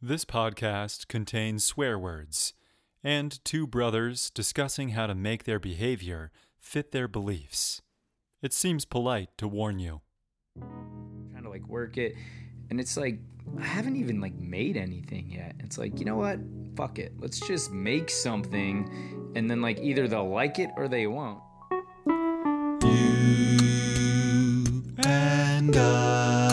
This podcast contains swear words and two brothers discussing how to make their behavior fit their beliefs. It seems polite to warn you. trying to like work it and it's like i haven't even like made anything yet. It's like you know what? Fuck it. Let's just make something and then like either they'll like it or they won't. You and I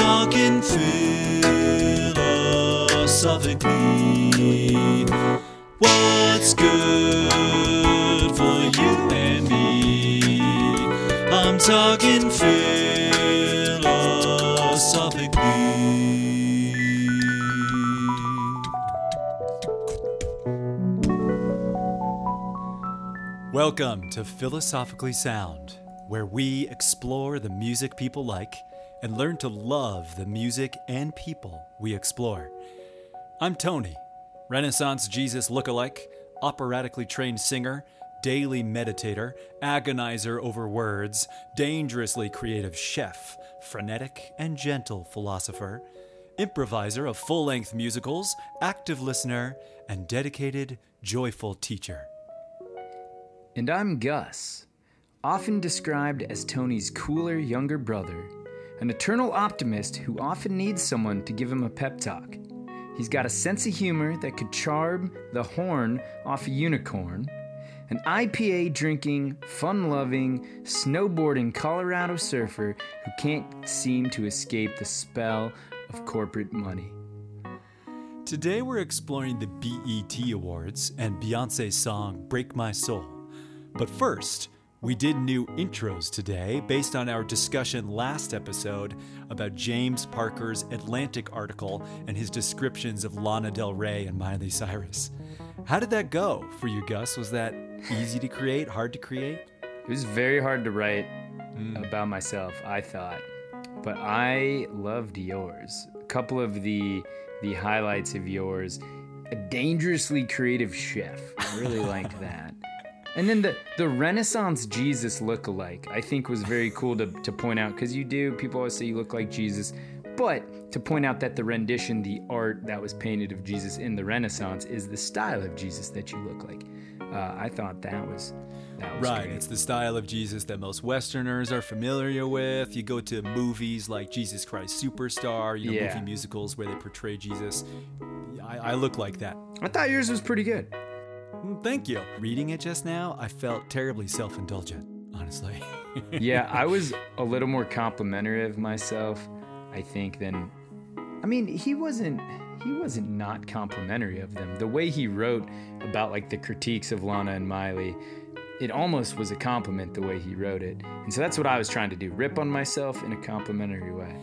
talking philosophically. What's good for you and me? I'm talking philosophically. Welcome to Philosophically Sound, where we explore the music people like and learn to love the music and people we explore. I'm Tony, Renaissance Jesus lookalike, operatically trained singer, daily meditator, agonizer over words, dangerously creative chef, frenetic and gentle philosopher, improviser of full length musicals, active listener, and dedicated, joyful teacher. and i'm gus often described as tony's cooler younger brother an eternal optimist who often needs someone to give him a pep talk he's got a sense of humor that could charm the horn off a unicorn an IPA drinking, fun loving, snowboarding Colorado surfer who can't seem to escape the spell of corporate money. Today we're exploring the BET Awards and Beyonce's song Break My Soul. But first, we did new intros today based on our discussion last episode about James Parker's Atlantic article and his descriptions of Lana Del Rey and Miley Cyrus. How did that go for you, Gus? Was that easy to create, hard to create? It was very hard to write hmm. about myself, I thought, but I loved yours. A couple of the the highlights of yours, a dangerously creative chef. I really liked that. And then the the Renaissance Jesus look-alike, I think was very cool to, to point out because you do. People always say you look like Jesus, but to point out that the rendition, the art that was painted of Jesus in the Renaissance, is the style of Jesus that you look like. Uh, I thought that was that was Right, great. it's the style of Jesus that most Westerners are familiar with. You go to movies like Jesus Christ Superstar, you know, Yeah. movie musicals where they portray Jesus. I, I look like that. I thought yours was pretty good. Mm, Thank you. Reading it just now, I felt terribly self indulgent, honestly. yeah, I was a little more complimentary of myself, I think, than I mean, he wasn't he wasn't not complimentary of them. The way he wrote about like the critiques of Lana and Miley, it almost was a compliment the way he wrote it. And so that's what I was trying to do, rip on myself in a complimentary way.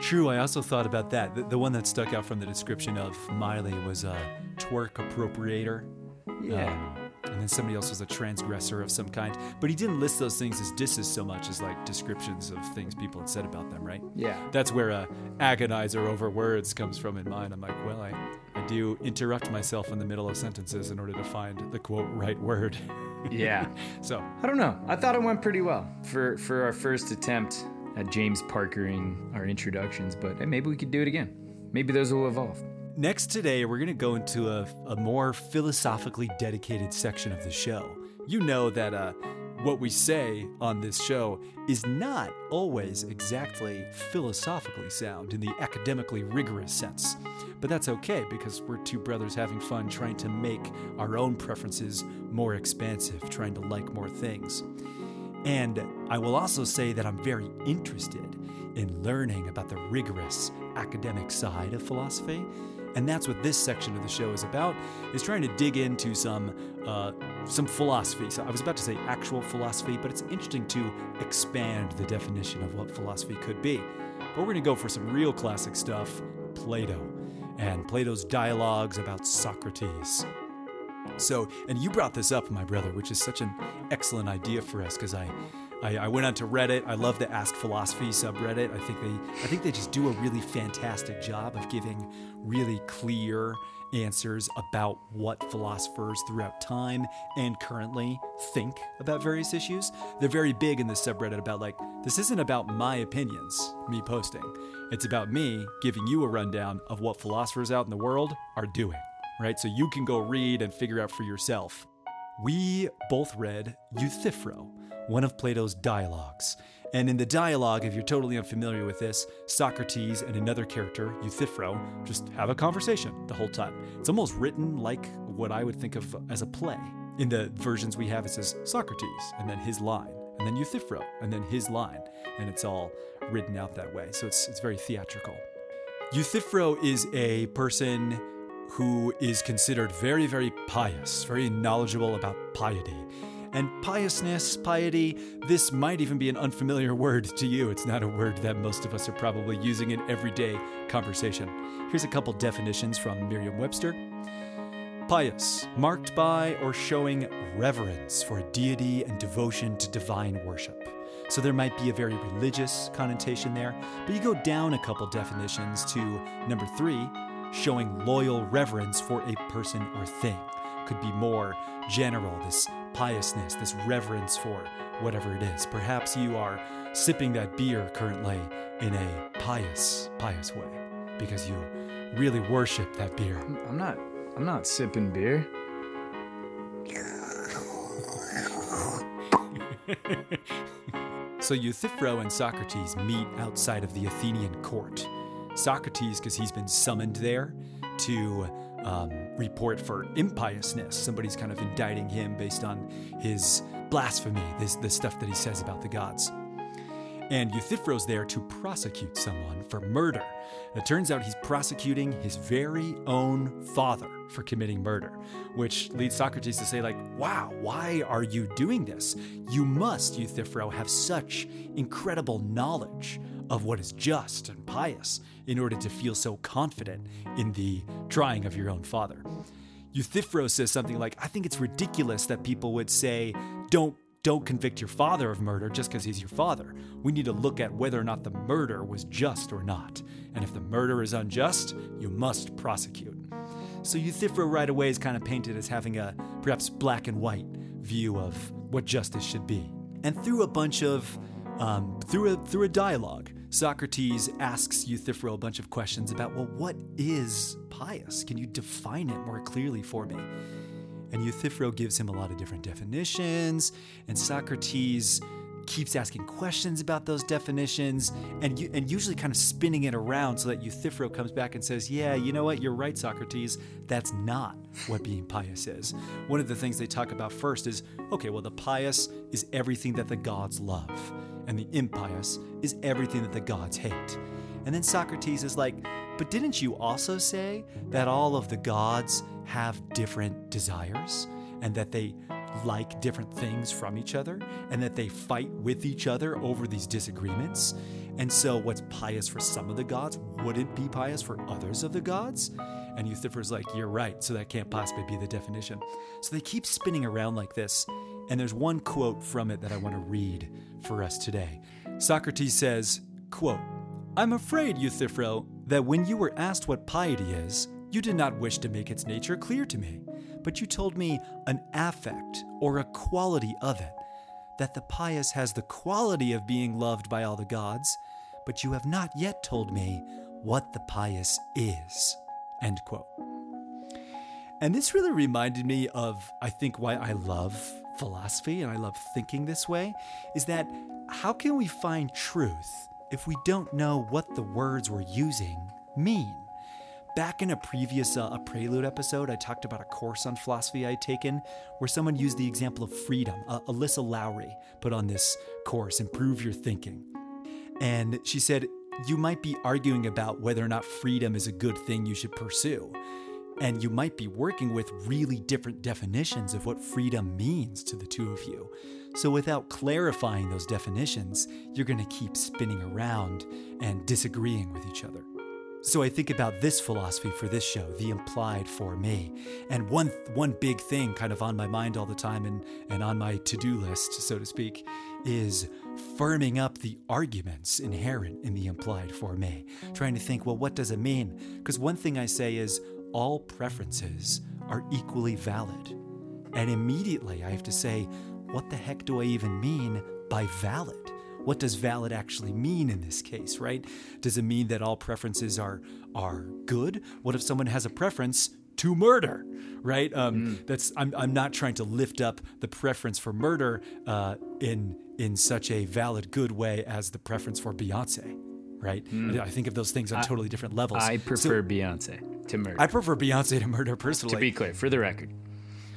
True, I also thought about that. The, the one that stuck out from the description of Miley was a twerk appropriator. Yeah. Um, and then somebody else was a transgressor of some kind. But he didn't list those things as disses so much as like descriptions of things people had said about them, right? Yeah. That's where a agonizer over words comes from in mine. I'm like, well, I, I do interrupt myself in the middle of sentences in order to find the quote right word. Yeah. so I don't know. I thought it went pretty well for for our first attempt at James Parkering our introductions, but hey, maybe we could do it again. Maybe those will evolve. Next today, we're going to go into a, a more philosophically dedicated section of the show. You know that uh, what we say on this show is not always exactly philosophically sound in the academically rigorous sense. But that's okay because we're two brothers having fun trying to make our own preferences more expansive, trying to like more things. And I will also say that I'm very interested in learning about the rigorous academic side of philosophy. And that's what this section of the show is about, is trying to dig into some uh, some philosophy. So I was about to say actual philosophy, but it's interesting to expand the definition of what philosophy could be. But we're going to go for some real classic stuff, Plato, and Plato's dialogues about Socrates. So, and you brought this up, my brother, which is such an excellent idea for us because I, I, I went onto Reddit. I love the Ask Philosophy subreddit. I think they, I think they just do a really fantastic job of giving really clear answers about what philosophers throughout time and currently think about various issues. They're very big in the subreddit about like this isn't about my opinions, me posting. It's about me giving you a rundown of what philosophers out in the world are doing right? So you can go read and figure out for yourself. We both read Euthyphro, one of Plato's dialogues. And in the dialogue, if you're totally unfamiliar with this, Socrates and another character, Euthyphro, just have a conversation the whole time. It's almost written like what I would think of as a play. In the versions we have, it says Socrates, and then his line, and then Euthyphro, and then his line, and it's all written out that way. So it's, it's very theatrical. Euthyphro is a person who is considered very, very pious, very knowledgeable about piety. And piousness, piety, this might even be an unfamiliar word to you. It's not a word that most of us are probably using in everyday conversation. Here's a couple definitions from Merriam Webster Pious, marked by or showing reverence for a deity and devotion to divine worship. So there might be a very religious connotation there, but you go down a couple definitions to number three, showing loyal reverence for a person or thing. Could be more general, this piousness, this reverence for whatever it is. Perhaps you are sipping that beer currently in a pious, pious way because you really worship that beer. I'm not I'm not sipping beer. so Euthyphro and Socrates meet outside of the Athenian court. Socrates because he's been summoned there to um, report for impiousness. Somebody's kind of indicting him based on his blasphemy, this, the stuff that he says about the gods. And Euthyphro's there to prosecute someone for murder. And it turns out he's prosecuting his very own father for committing murder, which leads Socrates to say, like, wow, why are you doing this? You must, Euthyphro, have such incredible knowledge of what is just and pious in order to feel so confident in the trying of your own father. Euthyphro says something like, I think it's ridiculous that people would say, don't don't convict your father of murder just because he's your father. We need to look at whether or not the murder was just or not. And if the murder is unjust, you must prosecute. So Euthyphro right away is kind of painted as having a perhaps black and white view of what justice should be. And through a bunch of um, through a through a dialogue, Socrates asks Euthyphro a bunch of questions about, well, what is pious? Can you define it more clearly for me? And Euthyphro gives him a lot of different definitions, and Socrates keeps asking questions about those definitions and, and usually kind of spinning it around so that Euthyphro comes back and says, Yeah, you know what? You're right, Socrates. That's not what being pious is. One of the things they talk about first is okay, well, the pious is everything that the gods love and the impious is everything that the gods hate. And then Socrates is like, But didn't you also say that all of the gods have different desires and that they like different things from each other and that they fight with each other over these disagreements? And so, what's pious for some of the gods wouldn't be pious for others of the gods? And Euthyphro's like, You're right, so that can't possibly be the definition. So they keep spinning around like this. And there's one quote from it that I want to read for us today. Socrates says, quote, I'm afraid, Euthyphro, that when you were asked what piety is, you did not wish to make its nature clear to me, but you told me an affect or a quality of it, that the pious has the quality of being loved by all the gods, but you have not yet told me what the pious is. End quote. And this really reminded me of, I think, why I love philosophy and I love thinking this way is that how can we find truth if we don't know what the words we're using mean? Back in a previous uh, a Prelude episode, I talked about a course on philosophy I'd taken where someone used the example of freedom. Uh, Alyssa Lowry put on this course, Improve Your Thinking. And she said, You might be arguing about whether or not freedom is a good thing you should pursue. And you might be working with really different definitions of what freedom means to the two of you. So, without clarifying those definitions, you're going to keep spinning around and disagreeing with each other. So I think about this philosophy for this show, the implied for me. And one one big thing kind of on my mind all the time and, and on my to-do list, so to speak, is firming up the arguments inherent in the implied for me. Trying to think, well, what does it mean? Because one thing I say is all preferences are equally valid. And immediately I have to say, what the heck do I even mean by valid? what does valid actually mean in this case, right? Does it mean that all preferences are are good? What if someone has a preference to murder, right? Um, mm. That's I'm, I'm not trying to lift up the preference for murder uh, in in such a valid, good way as the preference for Beyonce, right? Mm. I think of those things on I, totally different levels. I prefer so, Beyonce to murder. I prefer Beyonce to murder personally. To be clear, for the record.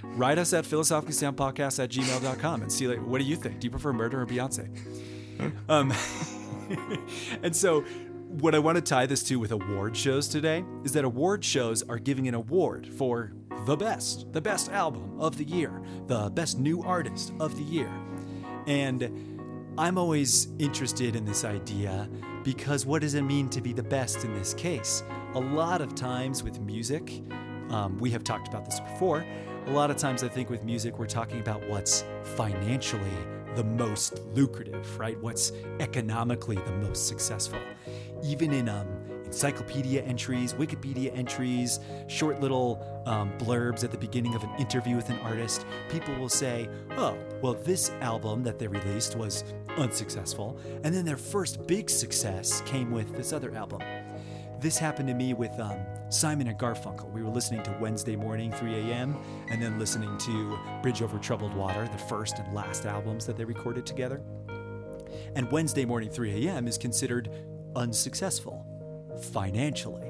Write us at philosophicallysoundpodcast at gmail.com and see like what do you think? Do you prefer murder or Beyonce? um, and so, what I want to tie this to with award shows today is that award shows are giving an award for the best, the best album of the year, the best new artist of the year. And I'm always interested in this idea because what does it mean to be the best in this case? A lot of times with music, um, we have talked about this before. A lot of times, I think with music, we're talking about what's financially the most lucrative, right? What's economically the most successful. Even in um, encyclopedia entries, Wikipedia entries, short little um, blurbs at the beginning of an interview with an artist, people will say, oh, well, this album that they released was unsuccessful, and then their first big success came with this other album. This happened to me with um, Simon and Garfunkel. We were listening to Wednesday Morning, 3 a.m., and then listening to Bridge Over Troubled Water, the first and last albums that they recorded together. And Wednesday Morning, 3 a.m. is considered unsuccessful financially.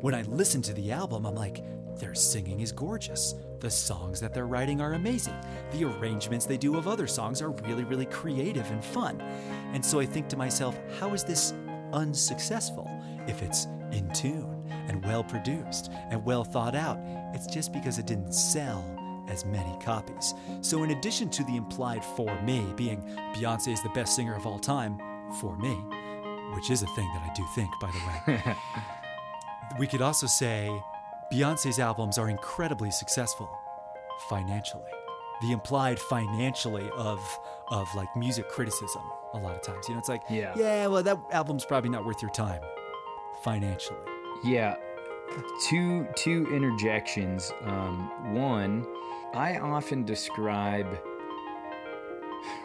When I listen to the album, I'm like, their singing is gorgeous. The songs that they're writing are amazing. The arrangements they do of other songs are really, really creative and fun. And so I think to myself, how is this unsuccessful if it's in tune and well produced and well thought out. It's just because it didn't sell as many copies. So, in addition to the implied for me being Beyonce is the best singer of all time, for me, which is a thing that I do think, by the way, we could also say Beyonce's albums are incredibly successful financially. The implied financially of of like music criticism a lot of times. You know, it's like, yeah, yeah, well, that album's probably not worth your time financially. Yeah, two two interjections. Um, one, I often describe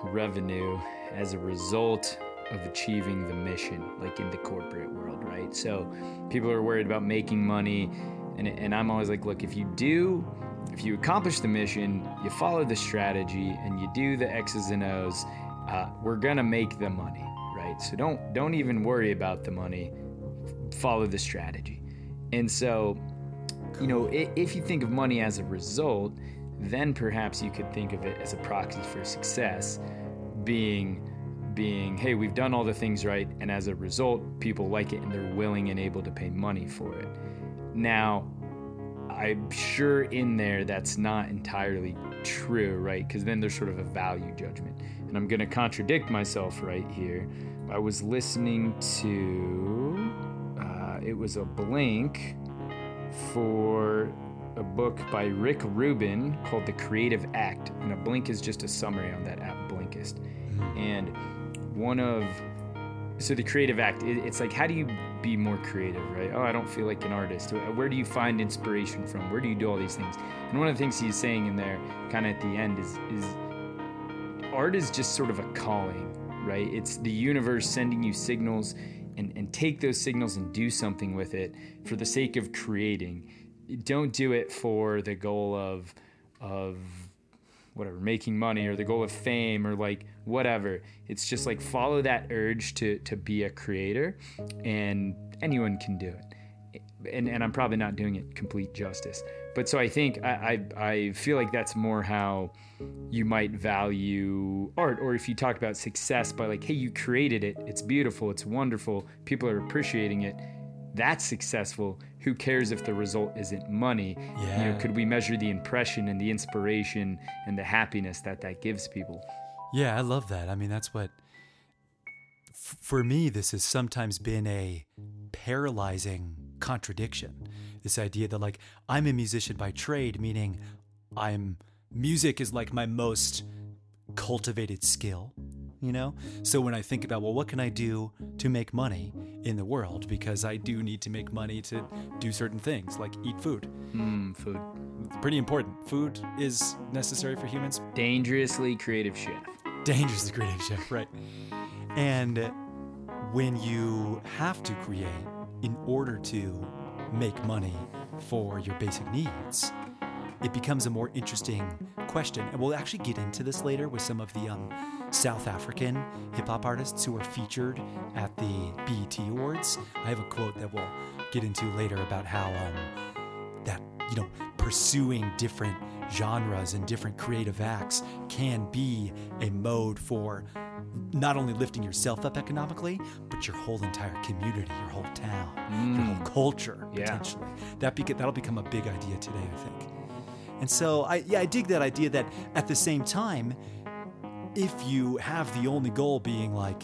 revenue as a result of achieving the mission, like in the corporate world, right? So people are worried about making money, and, and I'm always like, look, if you do, if you accomplish the mission, you follow the strategy, and you do the X's and O's, uh, we're gonna make the money, right? So don't don't even worry about the money follow the strategy. And so, you know, if you think of money as a result, then perhaps you could think of it as a proxy for success, being being, hey, we've done all the things right, and as a result, people like it and they're willing and able to pay money for it. Now, I'm sure in there that's not entirely true, right? Because then there's sort of a value judgment. And I'm going to contradict myself right here. I was listening to it was a blink for a book by Rick Rubin called The Creative Act. And a blink is just a summary on that app, Blinkist. Mm-hmm. And one of so the creative act it's like how do you be more creative right? Oh i don't feel like an artist. Where do you find inspiration from? Where do you do all these things? And one of the things he's saying in there kind of at the end is is art is just sort of a calling right? It's the universe sending you signals and, and take those signals and do something with it for the sake of creating. Don't do it for the goal of of whatever making money or the goal of fame or like whatever it's just like follow that urge to to be a creator and anyone can do it and, and i'm probably not doing it complete justice but so I think I, I, I feel like that's more how you might value art, or if you talk about success by like, hey, you created it, it's beautiful, it's wonderful, people are appreciating it. That's successful. Who cares if the result isn't money? Yeah. You know, could we measure the impression and the inspiration and the happiness that that gives people? Yeah, I love that. I mean, that's what for me, this has sometimes been a paralyzing contradiction. This idea that like I'm a musician by trade, meaning I'm music is like my most cultivated skill, you know? So when I think about, well, what can I do to make money in the world? Because I do need to make money to do certain things, like eat food. Mm, food. Pretty important. Food is necessary for humans. Dangerously creative chef. Dangerously creative chef, right. And when you have to create in order to make money for your basic needs, it becomes a more interesting question. And we'll actually get into this later with some of the um, South African hip hop artists who are featured at the BET Awards. I have a quote that we'll get into later about how um, that, you know, pursuing different genres and different creative acts can be a mode for not only lifting yourself up economically, but your whole entire community, your whole town, your whole culture Yeah. potentially. That beca- that'll become a big idea today, I think. And so I yeah, I dig that idea that at the same time, if you have the only goal being like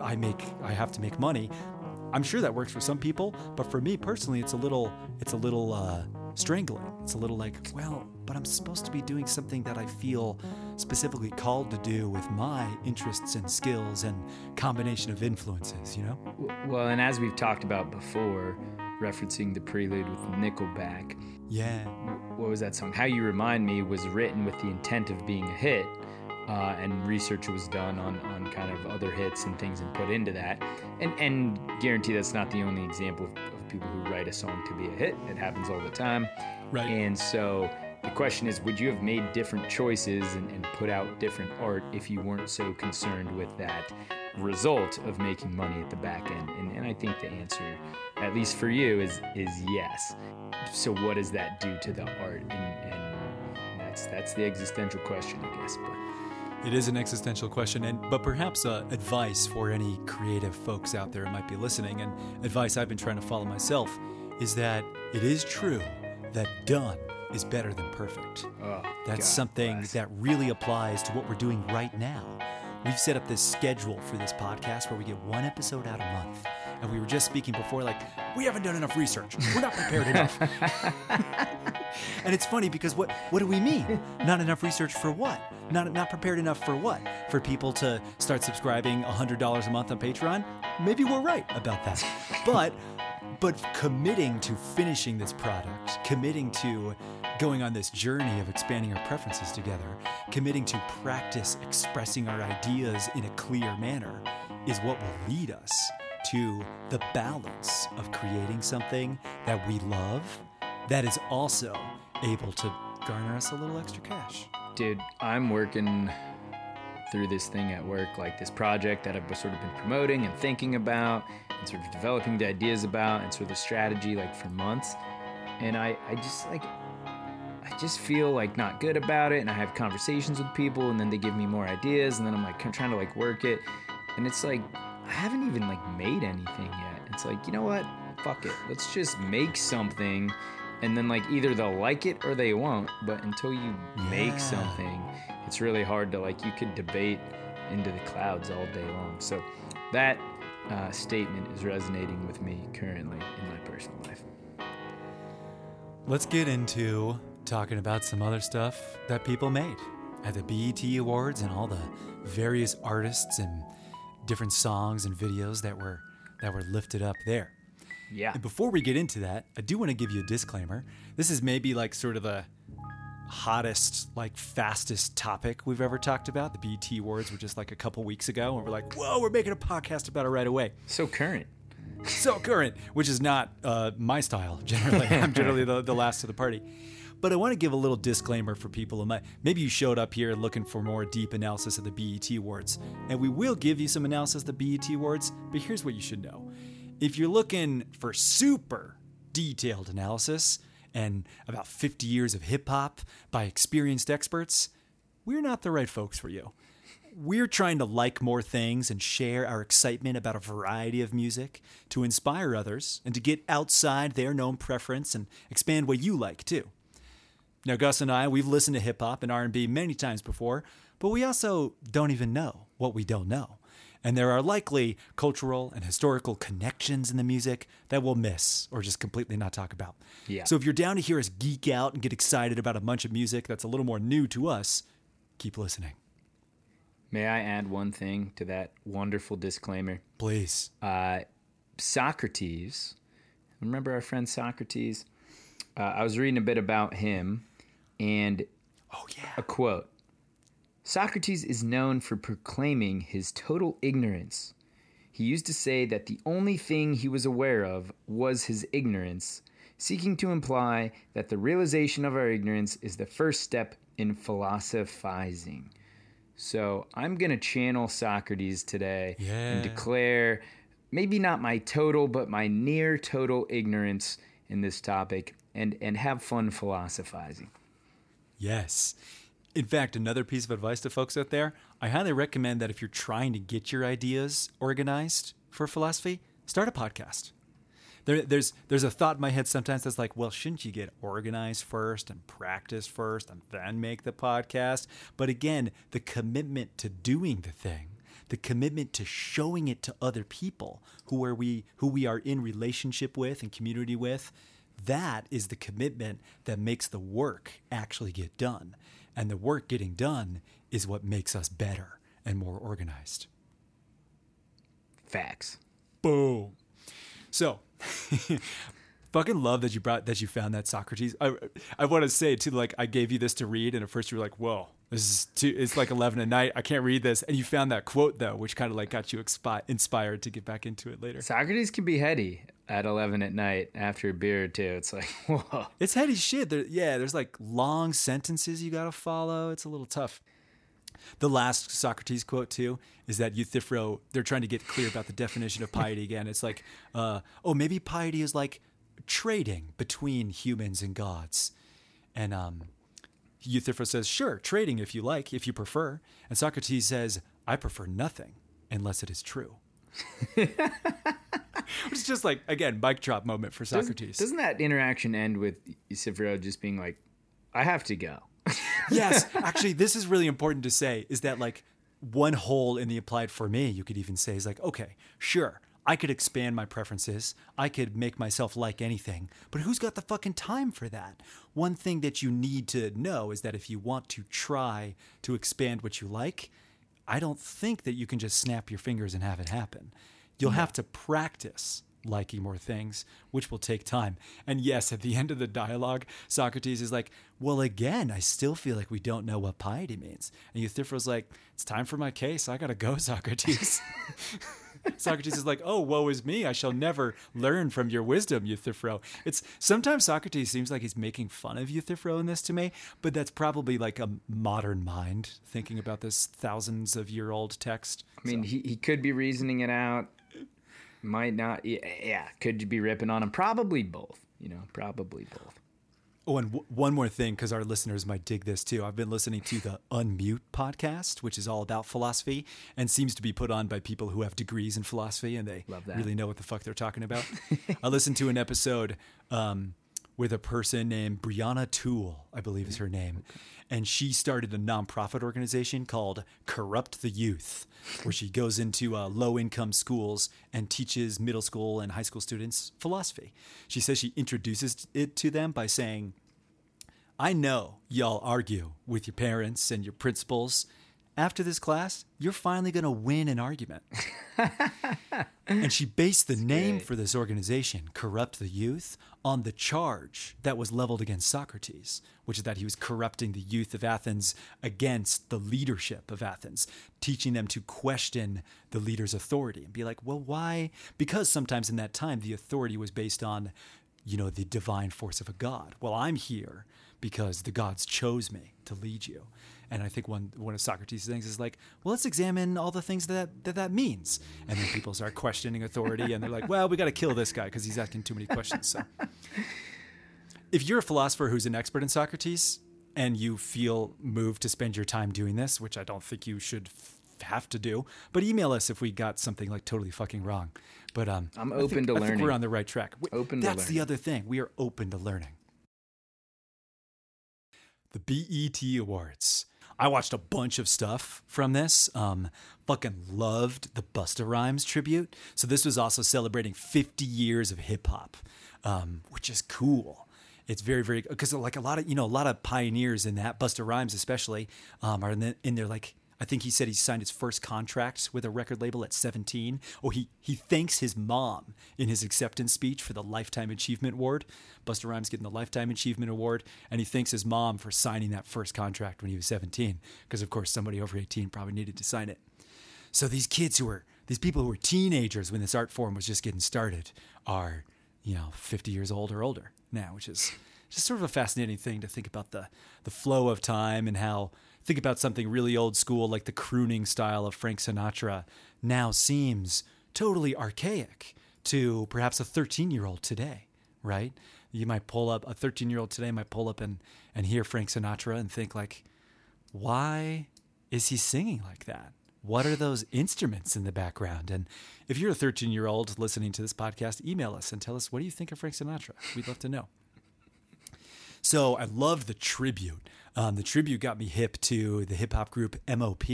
I make I have to make money, I'm sure that works for some people, but for me personally it's a little it's a little uh strangling. It's a little like, well, but I'm supposed to be doing something that I feel specifically called to do with my interests and skills and combination of influences, you know? Well, and as we've talked about before, referencing the prelude with Nickelback, Yeah. what was that song? How You Remind Me was written with the intent of being a hit, uh, and research was done on, on kind of other hits and things and put into that. And and guarantee that's not the only example of, of people who write a song to be a hit. It happens all the time. Right. And so the question is, would you have made different choices and, and put out different art if you weren't so concerned with that result of making money at the back end? And, and I think the answer, at least for you, is is yes. So what does that do to the art? And, and that's that's the existential question, I guess. But It is an existential question, and but perhaps uh, advice for any creative folks out there who might be listening, and advice I've been trying to follow myself, is that it is true that done is better than perfect. oh, That's God something that really applies to what we're doing right now. We've set up this schedule for this podcast where we get one episode out a month. And we were just speaking before, like, we haven't done enough research. We're not prepared enough. and it's funny because what what do we mean? Not enough research for what? Not not prepared enough for what? For people to start subscribing $100 a month on Patreon? Maybe we're right about that. But but committing to finishing this product, committing to going on this journey of expanding our preferences together, committing to practice expressing our ideas in a clear manner is what will lead us to the balance of creating something that we love that is also able to garner us a little extra cash. Dude, I'm working through this thing at work, like this project that I've sort of been promoting and thinking about and sort of developing the ideas about and sort of the strategy like for months. And I, I just like I just feel like not good about it and I have conversations with people and then they give me more ideas and then I'm like trying to like work it. And it's like I haven't even like made anything yet. It's like, you know what? Fuck it. Let's just make something and then like either they'll like it or they won't. But until you Yeah. make something, it's really hard to like you could debate into the clouds all day long. So that uh, statement is resonating with me currently in my personal life. Let's get into talking about some other stuff that people made at the BET Awards and all the various artists and different songs and videos that were that were lifted up there. Yeah. And before we get into that, I do want to give you a disclaimer. This is maybe like sort of the hottest, like fastest topic we've ever talked about. The BET Awards were just like a couple weeks ago, and we're like, whoa, we're making a podcast about it right away So current. so current, which is not uh, my style generally. I'm generally the, the last of the party. But I want to give a little disclaimer for people who might. Maybe you showed up here looking for more deep analysis of the BET Awards, and we will give you some analysis of the BET Awards. But here's what you should know: if you're looking for super detailed analysis and about 50 years of hip hop by experienced experts, we're not the right folks for you. We're trying to like more things and share our excitement about a variety of music to inspire others and to get outside their known preference and expand what you like too. Now Gus and I, we've listened to hip hop and R&B many times before, but we also don't even know what we don't know. And there are likely cultural and historical connections in the music that we'll miss or just completely not talk about. Yeah. So if you're down to hear us geek out and get excited about a bunch of music that's a little more new to us, keep listening. May I add one thing to that wonderful disclaimer? Please. Uh, Socrates, remember our friend Socrates? Uh, I was reading a bit about him, and Oh, yeah. a quote Socrates is known for proclaiming his total ignorance. He used to say that the only thing he was aware of was his ignorance, seeking to imply that the realization of our ignorance is the first step in philosophizing. So I'm going to channel Socrates today Yeah. and declare maybe not my total, but my near total ignorance in this topic and, and have fun philosophizing. Yes. In fact, another piece of advice to folks out there I highly recommend that if you're trying to get your ideas organized for philosophy, start a podcast. There, there's there's a thought in my head sometimes that's like, well, shouldn't you get organized first and practice first and then make the podcast? But again, the commitment to doing the thing, the commitment to showing it to other people who are we who we are in relationship with and community with, that is the commitment that makes the work actually get done. And the work getting done is what makes us better and more organized. Facts. Boom. So, fucking love that you brought that you found that Socrates. I I want to say too, like I gave you this to read, and at first you were like, "Whoa, this is too." It's like eleven at night. I can't read this, and you found that quote though, which kind of like got you expi- inspired to get back into it later. Socrates can be heady at 11 at night after a beer or two. It's like, whoa. It's heady shit. There, yeah, there's like long sentences you got to follow. It's a little tough. The last Socrates quote too is that Euthyphro. They're trying to get clear about the definition of piety again. It's like, uh, oh, maybe piety is like trading between humans and gods, and um, Euthyphro says, sure, trading if you like, if you prefer, and Socrates says, I prefer nothing unless it is true. it's just like again, mic drop moment for Socrates. Doesn't that interaction end with Euthyphro just being like, I have to go? yes, actually, this is really important to say is that like one hole in the implied for me, you could even say is like, okay, sure, I could expand my preferences. I could make myself like anything, but who's got the fucking time for that? One thing that you need to know is that if you want to try to expand what you like, I don't think that you can just snap your fingers and have it happen. You'll have to practice liking more things, which will take time. And yes, at the end of the dialogue, Socrates is like, Well, again, I still feel like we don't know what piety means. And Euthyphro's like, It's time for my case. I gotta go, Socrates. Socrates is like, "Oh, woe is me! I shall never learn from your wisdom, Euthyphro." It's sometimes Socrates seems like he's making fun of Euthyphro in this to me, but that's probably like a modern mind thinking about this thousands of year old text. I mean, he, he could be reasoning it out. Might not. Yeah, yeah, could be ripping on him. Probably both. You know, probably both. Oh, and w- one more thing, because our listeners might dig this too. I've been listening to the Unmute podcast, which is all about philosophy and seems to be put on by people who have degrees in philosophy and they really know what the fuck they're talking about. I listened to an episode um, with a person named Brianna Toole, I believe is her name. And she started a nonprofit organization called Corrupt the Youth, where she goes into uh, low income schools and teaches middle school and high school students philosophy. She says she introduces it to them by saying, I know y'all argue with your parents and your principals. After this class, you're finally going to win an argument. and she based the name great. for this organization, Corrupt the Youth, on the charge that was leveled against Socrates, which is that he was corrupting the youth of Athens against the leadership of Athens, teaching them to question the leader's authority and be like, well, why? Because sometimes in that time, the authority was based on, you know, the divine force of a god. Well, I'm here because the gods chose me to lead you. And I think one one of Socrates' things is like, well, let's examine all the things that that, that means. And then people start questioning authority, and they're like, well, we got to kill this guy because he's asking too many questions. So, if you're a philosopher who's an expert in Socrates and you feel moved to spend your time doing this, which I don't think you should have to do, but email us if we got something like totally fucking wrong. But um, I'm open think- to I think we're on the right track. We- Open to learning. That's the other thing. We are open to learning. The BET Awards. I watched a bunch of stuff from this. Um, fucking loved the Busta Rhymes tribute. So this was also celebrating 50 years of hip hop, um, which is cool. It's very, very because like a lot of you know a lot of pioneers in that Busta Rhymes especially um, are in, the, in their like I think he said he signed his first contract with a record label at 17. Oh, he he thanks his mom in his acceptance speech for the Lifetime Achievement Award. Busta Rhymes getting the Lifetime Achievement Award, and he thanks his mom for signing that first contract when he was 17, because of course somebody over 18 probably needed to sign it. So these kids who were these people who were teenagers when this art form was just getting started are, you know, 50 years old or older now, which is just sort of a fascinating thing to think about the the flow of time and how think about something really old school like the crooning style of Frank Sinatra now seems totally archaic to perhaps a 13 year old today, right? You might pull up a 13 year old today might pull up and and hear Frank Sinatra and think like, why is he singing like that? What are those instruments in the background? And if you're a 13 year old listening to this podcast, email us and tell us what do you think of Frank Sinatra? We'd love to know. So I love the tribute. Um, the tribute got me hip to the hip hop group MOP.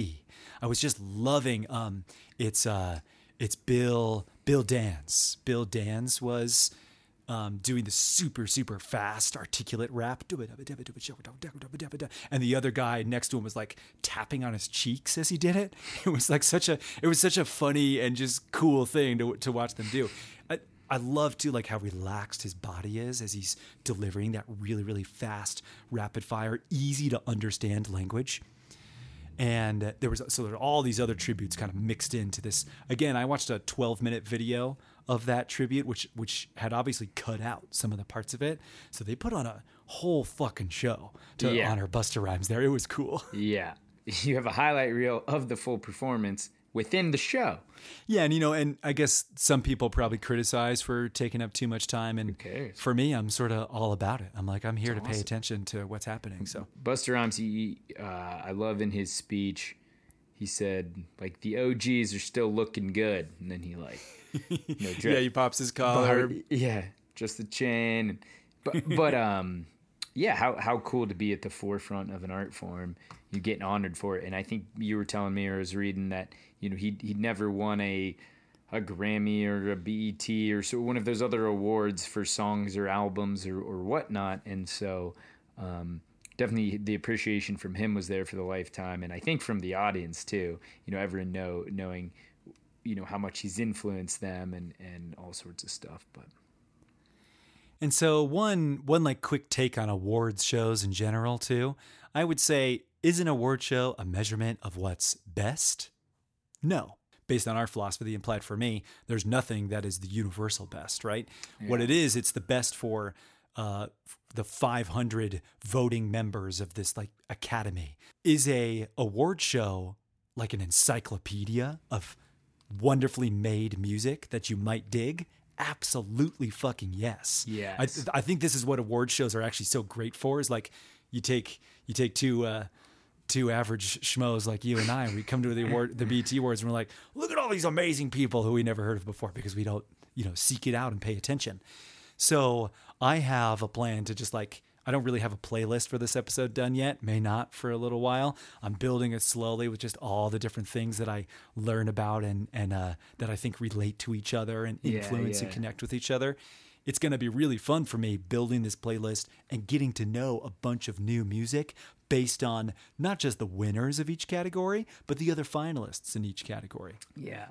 I was just loving um, it's uh, it's Bill Bill Danze. Bill Danze was um, doing the super super fast articulate rap, and the other guy next to him was like tapping on his cheeks as he did it. It was like such a it was such a funny and just cool thing to to watch them do. I, I love too like how relaxed his body is as he's delivering that really really fast, rapid fire, easy to understand language. And there was so there are all these other tributes kind of mixed into this. Again, I watched a 12 minute video of that tribute, which which had obviously cut out some of the parts of it. So they put on a whole fucking show to Yeah. honor Busta Rhymes. There, it was cool. Yeah. You have a highlight reel of the full performance within the show. Yeah, and you know, and I guess some people probably criticize for taking up too much time, and for me, I'm sort of all about it. I'm like, I'm here to pay attention to what's happening. So Busta Rhymes, he, uh, I love in his speech, he said, like, the OGs are still looking good. And then he, like, you know, yeah, he pops his collar. Yeah, just the chain. But but um, yeah, how how cool to be at the forefront of an art form. You're getting honored for it, and I think you were telling me or I was reading that you know he he never won a a Grammy or a BET or so one of those other awards for songs or albums or or whatnot, and so. Um, Definitely, the appreciation from him was there for the lifetime, and I think from the audience too. You know, everyone know knowing, you know, how much he's influenced them and and all sorts of stuff. But And so one one like quick take on awards shows in general too. I would say is an award show a measurement of what's best? No. Based on our philosophy, implied for me, there's nothing that is the universal best, right? What it is, it's the best for uh, the 500 voting members of this like academy. Is a award show like an encyclopedia of wonderfully made music that you might dig? Absolutely fucking yes. Yeah. I, I think this is what award shows are actually so great for is like you take you take two uh two average schmoes like you and I and we come to the award the BET awards and we're like look at all these amazing people who we never heard of before because we don't you know seek it out and pay attention. So I have a plan to just like I don't really have a playlist for this episode done yet. May not for a little while. I'm building it slowly with just all the different things that I learn about and and uh, that I think relate to each other and Yeah, influence and connect with each other. It's going to be really fun for me building this playlist and getting to know a bunch of new music based on not just the winners of each category, but the other finalists in each category. yeah,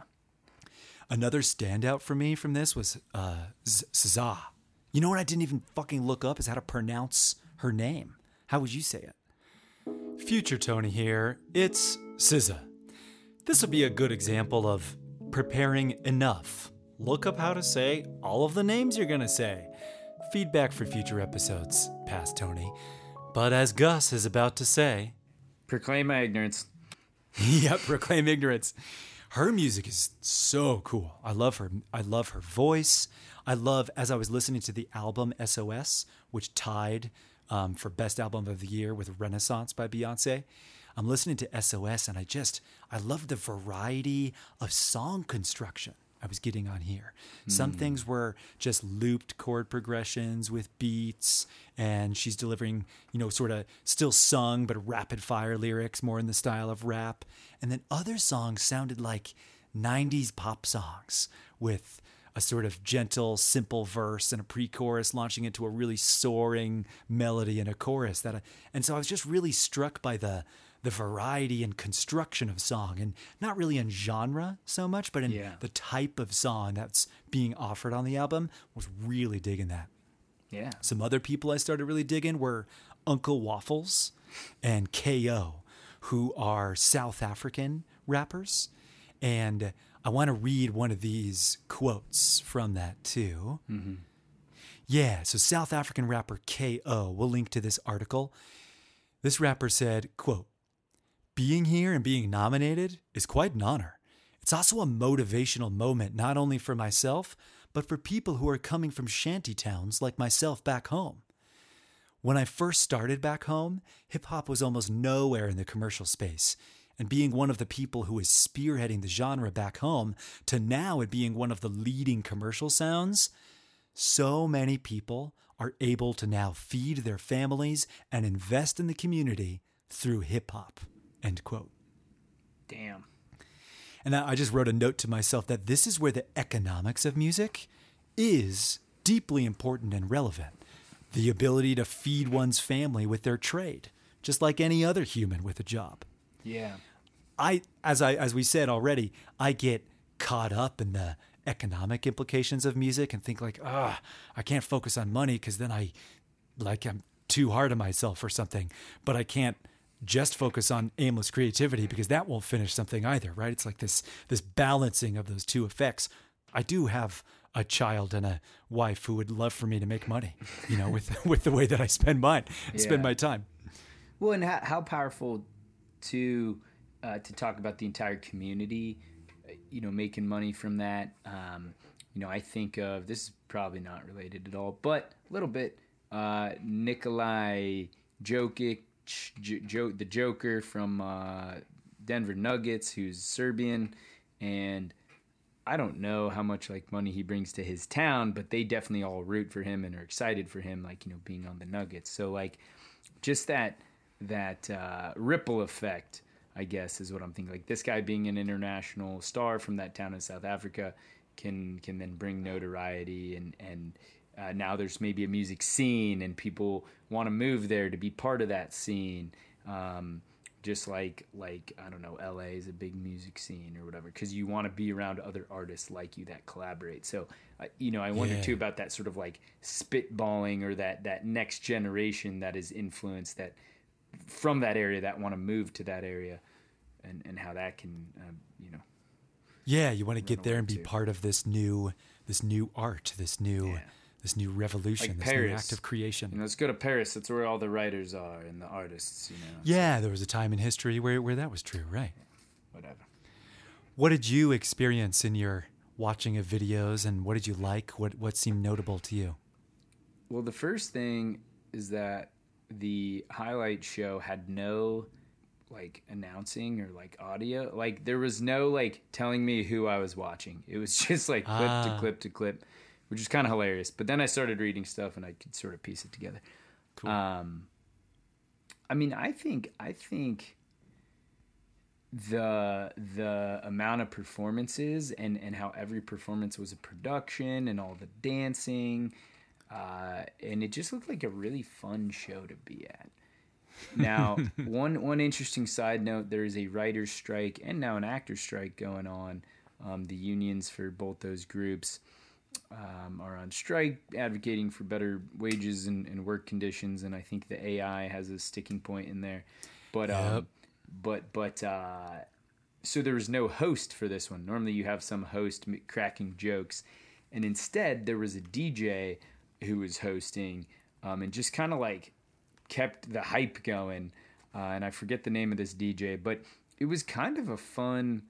Another standout for me from this was uh, Z-. You know what I didn't even fucking look up is how to pronounce her name. How would you say it? Future Tony here. It's SZA. This would be a good example of preparing enough. Look up how to say all of the names you're going to say. Feedback for future episodes, past Tony. But as Gus is about to say, proclaim my ignorance. yep, proclaim ignorance. Her music is so cool. I love her. I love her voice. I love as I was listening to the album SOS, which tied um, for best album of the year with Renaissance by Beyonce. I'm listening to SOS and I just I love the variety of song construction I was getting on here. Some things were just looped chord progressions with beats, and she's delivering, you know, sort of still sung but rapid fire lyrics, more in the style of rap. And then other songs sounded like 90s pop songs with a sort of gentle, simple verse and a pre-chorus launching into a really soaring melody and a chorus. That, I, and so I was just really struck by the the variety and construction of song, and not really in genre so much, but in Yeah. the type of song that's being offered on the album. Was really digging that. Yeah. Some other people I started really digging were Uncle Waffles and KO, who are South African rappers. And I want to read one of these quotes from that too. Mm-hmm. Yeah, so South African rapper KO, we'll link to this article. This rapper said, quote, being here and being nominated is quite an honor. It's also a motivational moment, not only for myself, but for people who are coming from shanty towns like myself back home. When I first started back home, hip hop was almost nowhere in the commercial space. And being one of the people who is spearheading the genre back home to now it being one of the leading commercial sounds, so many people are able to now feed their families and invest in the community through hip hop. End quote. Damn. And I I just wrote a note to myself that this is where the economics of music is deeply important and relevant. The ability to feed one's family with their trade, just like any other human with a job. Yeah. I as I as we said already, I get caught up in the economic implications of music and think like, ah, I can't focus on money because then I like I'm too hard on myself or something. But I can't just focus on aimless creativity because that won't finish something either, right? It's like this this balancing of those two effects. I do have a child and a wife who would love for me to make money, you know, with with the way that I spend mine, spend my time. Well, and how, how powerful to uh, to talk about the entire community, uh, you know, making money from that. Um, you know, I think of this is probably not related at all, but a little bit. Uh, Nikolai Jokic, J- Jo- the Joker from uh, Denver Nuggets, who's Serbian, and I don't know how much like money he brings to his town, but they definitely all root for him and are excited for him, like you know, being on the Nuggets. So like, just that that uh, ripple effect, I guess, is what I'm thinking. Like this guy being an international star from that town in South Africa can can then bring notoriety and and uh, now there's maybe a music scene and people want to move there to be part of that scene. Um, just like like I don't know, LA is a big music scene or whatever, because you want to be around other artists like you that collaborate. So, uh, you know, I wonder Yeah. too about that sort of like spitballing or that that next generation that is influenced that from that area that want to move to that area, and and how that can uh, you know Yeah, you want to get there and be too. part of this new this new art, this new Yeah. this new revolution, Like this new Paris. act of creation. let's go to Paris. That's where all the writers are and the artists. You know, yeah, there was a time in history where where that was true, right? whatever. What did you experience in your watching of videos and what did you like? What what seemed notable to you? Well, the first thing is that the highlight show had no like announcing or like audio. Like there was no like telling me who I was watching. It was just like clip Ah. to clip to clip, which is kind of hilarious. But then I started reading stuff and I could sort of piece it together. Cool. Um, I mean, I think I think the the amount of performances and and how every performance was a production and all the dancing uh, and it just looked like a really fun show to be at now one one interesting side note there is a writer's strike and now an actor's strike going on. Um, the unions for both those groups um, are on strike advocating for better wages and, and work conditions and i think the ai has a sticking point in there. But um, but but uh, so there was no host for this one. Normally you have some host cracking jokes, and instead there was a DJ who was hosting um, and just kind of like kept the hype going. Uh, and I forget the name of this DJ, but it was kind of a fun.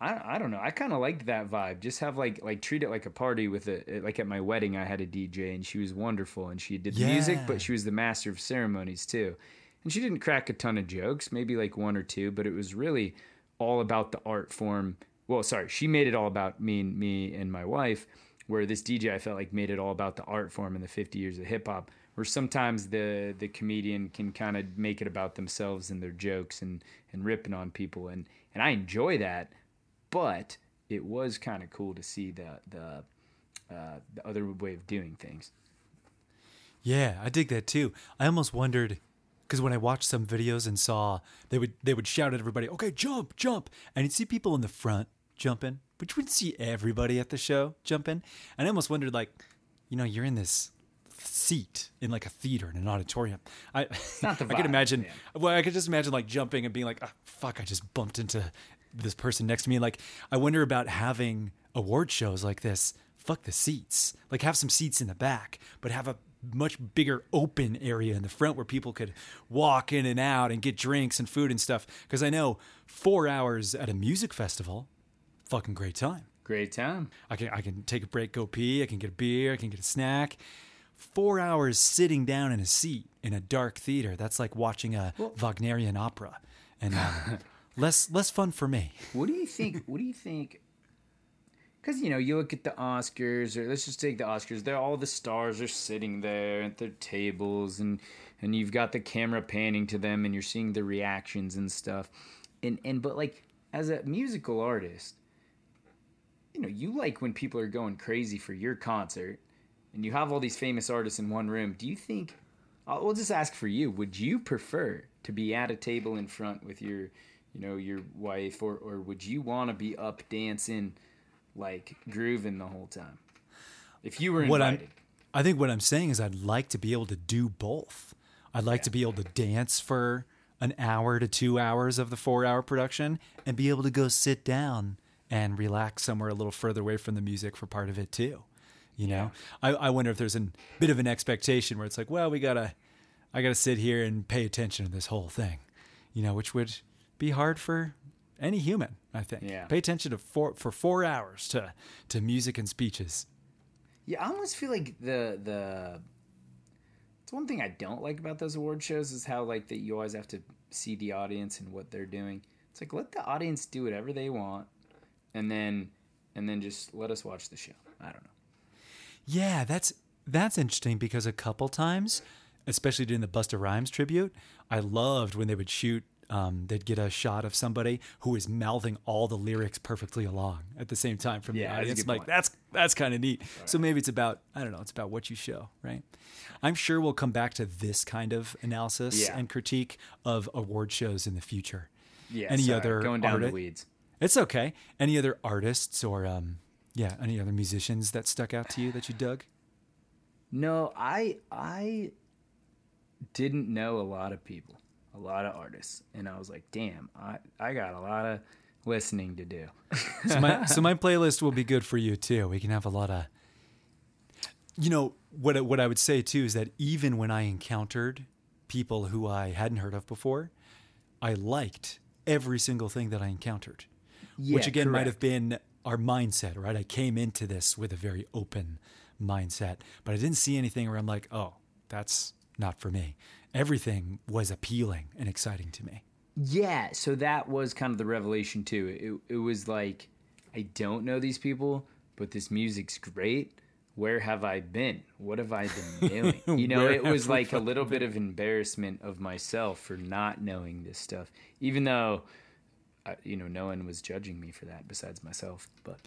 I, I don't know. I kind of liked that vibe. Just have like like treat it like a party with a like at my wedding. I had a DJ and she was wonderful and she did the music, but she was the master of ceremonies too. And she didn't crack a ton of jokes, maybe like one or two, but it was really all about the art form. well, sorry, she made it all about me and me and my wife. Where this DJ, I felt like made it all about the art form and the 50 years of hip hop. Where sometimes the the comedian can kind of make it about themselves and their jokes and and ripping on people, and and I enjoy that, but it was kind of cool to see the the uh, the other way of doing things. Yeah, I dig that too. I almost wondered because when I watched some videos and saw they would they would shout at everybody, "Okay, jump, jump!" and you'd see people in the front jumping, but you wouldn't see everybody at the show jumping. And I almost wondered, like, you know, you're in this seat in like a theater in an auditorium. I not the I could imagine. Well, I could just imagine like jumping and being like, oh, "Fuck!" I just bumped into this person next to me. Like, I wonder about having award shows like this. Fuck the seats. Like, have some seats in the back, but have a much bigger open area in the front where people could walk in and out and get drinks and food and stuff. Because I know four hours at a music festival, fucking great time. Great time. I can I can take a break, go pee. I can get a beer. I can get a snack. Four hours sitting down in a seat in a dark theater. That's like watching a Wagnerian opera, and um, less less fun for me. What do you think? What do you think? Because you know, you look at the Oscars, or let's just take the Oscars. They're all the stars are sitting there at their tables, and and you've got the camera panning to them, and you're seeing the reactions and stuff. And and but like as a musical artist, you know, you like when people are going crazy for your concert, and you have all these famous artists in one room. Do you think? I'll, we'll just ask for you. Would you prefer to be at a table in front with your, you know, your wife, or or would you want to be up dancing, like grooving the whole time? If you were invited, What I'm- I think what I'm saying is I'd like to be able to do both. I'd like to be able to dance for an hour to two hours of the four hour production and be able to go sit down and relax somewhere a little further away from the music for part of it too. You know, I, I wonder if there's a bit of an expectation where it's like, well, we gotta, I gotta sit here and pay attention to this whole thing, you know, which would be hard for any human, I think. Yeah. Pay attention to four for four hours to to music and speeches. yeah, I almost feel like the the. It's one thing I don't like about those award shows is how like that you always have to see the audience and what they're doing. It's like let the audience do whatever they want, and then and then just let us watch the show. I don't know. Yeah, that's that's interesting because a couple times, especially during the Busta Rhymes tribute, I loved when they would shoot. Um, they'd get a shot of somebody who is mouthing all the lyrics perfectly along at the same time from Yeah, the that's audience. I'm like point. that's that's kind of neat. So maybe it's about I don't know. It's about what you show, right? I'm sure we'll come back to this kind of analysis Yeah. and critique of award shows in the future. Yeah. Any sorry, other going down the weeds? It's okay. Any other artists or um, yeah, any other musicians that stuck out to you that you dug? No, I I didn't know a lot of people, a lot of artists, and I was like, damn, I I got a lot of listening to do. so my so my playlist will be good for you too. We can have a lot of you know what I- what I would say too is that even when I encountered people who I hadn't heard of before, I liked every single thing that I encountered. which Yeah, again might have been our mindset, right? I came into this with a very open mindset, but I didn't see anything where I'm like, "Oh, that's not for me." Everything was appealing and exciting to me. Yeah, so that was kind of the revelation too. It it was like I don't know these people, but this music's great. Where have I been? What have I been doing? You know, it was like a little bit of embarrassment of myself for not knowing this stuff, even though, You know, no one was judging me for that besides myself. But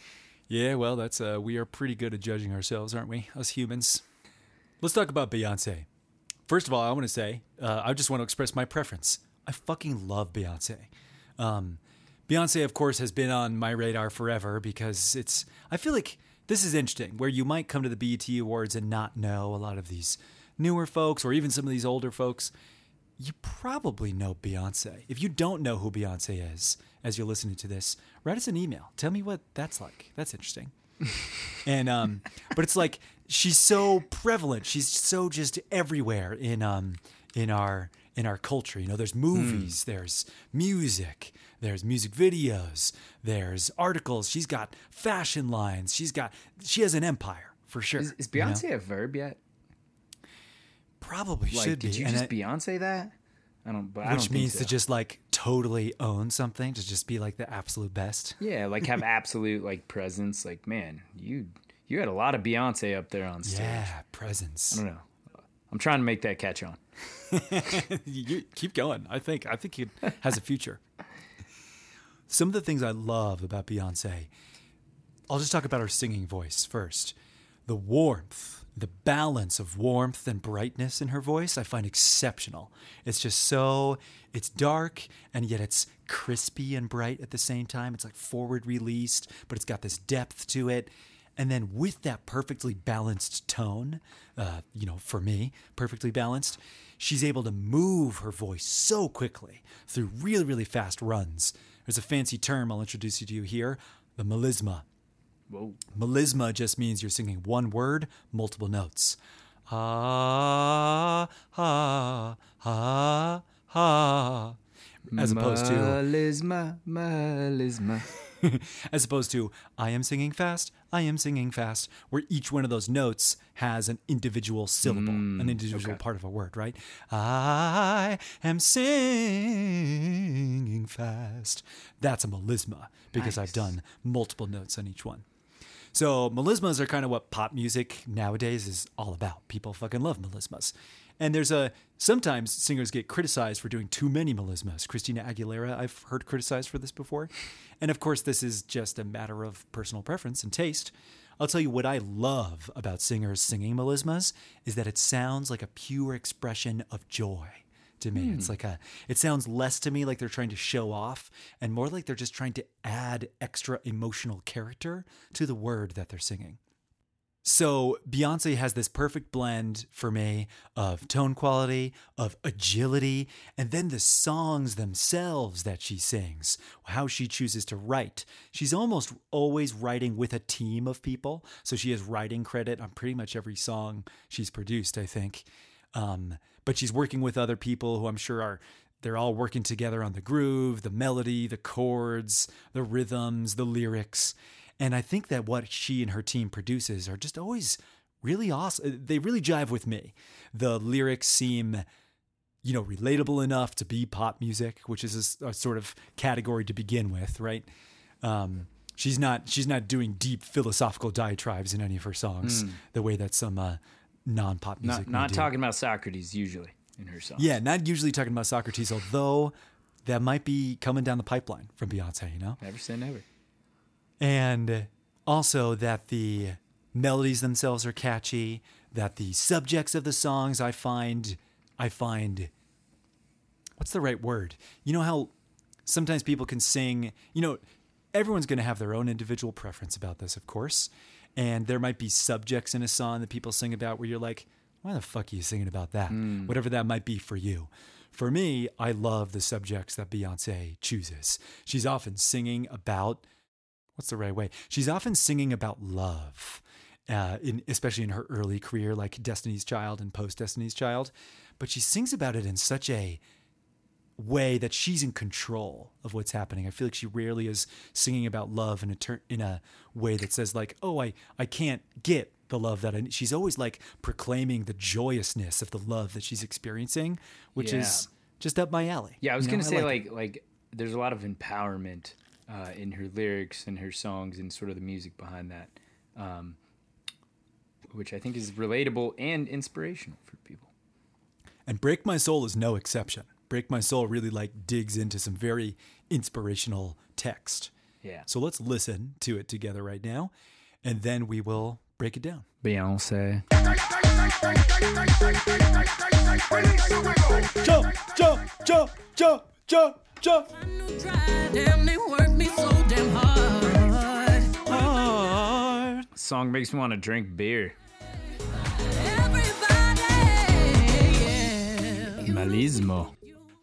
Yeah, well, that's uh, we are pretty good at judging ourselves, aren't we, us humans? Let's talk about Beyonce. First of all, I want to say uh, I just want to express my preference. I fucking love Beyonce. Um, Beyonce, of course, has been on my radar forever because it's. I feel like this is interesting, where you might come to the BET Awards and not know a lot of these newer folks or even some of these older folks. You probably know Beyonce. If you don't know who Beyonce is, as you're listening to this, write us an email. Tell me what that's like. That's interesting. and um, but it's like she's so prevalent. She's so just everywhere in um in our in our culture. You know, there's movies, there's music, there's music videos, there's articles. She's got fashion lines. She's got she has an empire for sure. is, is you know? Beyonce a verb yet? Probably Like, should did be. Did you And just Beyonce that? I don't. But I Which don't means so. to just like totally own something, to just be like the absolute best. yeah, like have absolute like presence. Like man, you you had a lot of Beyonce up there on stage. Yeah, presence. I don't know. I'm trying to make that catch on. you keep going. I think I think it has a future. Some of the things I love about Beyonce, I'll just talk about her singing voice first. The warmth, the balance of warmth and brightness in her voice, I find exceptional. It's just so it's dark and yet it's crispy and bright at the same time. It's like forward released, but it's got this depth to it. And then with that perfectly balanced tone, uh, you know, for me, perfectly balanced, she's able to move her voice so quickly through really, really fast runs. There's a fancy term I'll introduce you to you here the melisma. Whoa. Melisma just means you're singing one word, multiple notes. Ah, ah, ah, ah. As opposed to melisma, melisma. as opposed to I am singing fast, I am singing fast, where each one of those notes has an individual syllable, an individual okay. part of a word, right? I am singing fast. That's a melisma because I've done multiple notes on each one. So melismas are kind of what pop music nowadays is all about. People fucking love melismas. And there's a sometimes singers get criticized for doing too many melismas. Christina Aguilera, I've heard criticized for this before. And of course, this is just a matter of personal preference and taste. I'll tell you what I love about singers singing melismas is that it sounds like a pure expression of joy to me. It's like a it sounds less to me like they're trying to show off and more like they're just trying to add extra emotional character to the word that they're singing. So Beyonce has this perfect blend for me of tone quality, of agility, and then the songs themselves that she sings, how she chooses to write. She's almost always writing with a team of people. So she has writing credit on pretty much every song she's produced, I think. Um, but she's working with other people who I'm sure are they're all working together on the groove, the melody, the chords, the rhythms, the lyrics. And I think that what she and her team produces are just always really awesome. They really jive with me. The lyrics seem, you know, relatable enough to be pop music, which is a sort of category to begin with, right? Um, she's not she's not doing deep philosophical diatribes in any of her songs the way that some uh, non-pop music Not not talking about Socrates usually in her songs. Yeah, not usually talking about Socrates, although that might be coming down the pipeline from Beyonce, you know? Never say never. And also that the melodies themselves are catchy, that the subjects of the songs I find I find what's the right word? You know how sometimes people can sing, you know, everyone's going to have their own individual preference about this, of course. And there might be subjects in a song that people sing about where you're like, why the fuck are you singing about that? Whatever that might be for you. For me, I love the subjects that Beyonce chooses. She's often singing about what's the right way? She's often singing about love, uh, in especially in her early career, like Destiny's Child and post Destiny's Child. But she sings about it in such a way that she's in control of what's happening. I feel like she rarely is singing about love in a ter- in a way that says like, "Oh, I I can't get the love that I." Need. She's always like proclaiming the joyousness of the love that she's experiencing, which Yeah. is just up my alley. Yeah, I was You know, gonna say like like like there's a lot of empowerment uh, in her lyrics and her songs and sort of the music behind that, um, which I think is relatable and inspirational for people. And Break My Soul is no exception. Break My Soul really like digs into some very inspirational text. Yeah. So let's listen to it together right now, and then we will break it down. Beyonce. Jump, jump, jump, jump, jump, jump. Damn, they work me so damn hard. Hard. Song makes me want to drink beer. Everybody, yeah. Malismo.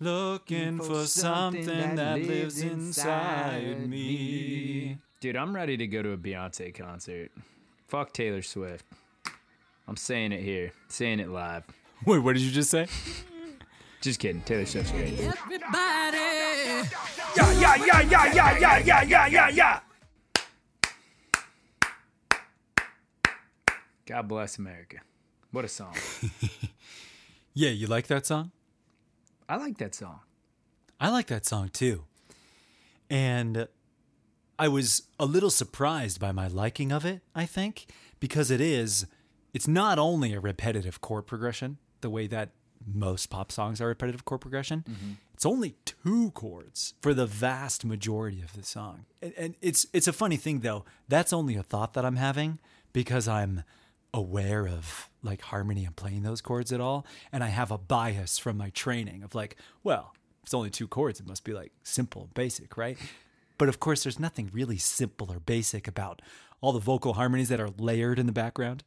Looking for something that lives inside me. Dude, I'm ready to go to a Beyonce concert. Fuck Taylor Swift. I'm saying it here, saying it live. Wait, what did you just say? Just kidding. Taylor Swift's great. Everybody. Yeah, yeah, yeah, yeah, yeah, yeah, yeah, yeah, yeah, yeah. God bless America. What a song. Yeah, you like that song? I like that song. I like that song too. And I was a little surprised by my liking of it, I think, because it is, it's not only a repetitive chord progression, the way that most pop songs are repetitive chord progression. Mm-hmm. It's only two chords for the vast majority of the song. And, and it's it's a funny thing though. That's only a thought that I'm having because I'm aware of like harmony and playing those chords at all and I have a bias from my training of like, well, it's only two chords, it must be like simple, and basic, right? But of course there's nothing really simple or basic about all the vocal harmonies that are layered in the background.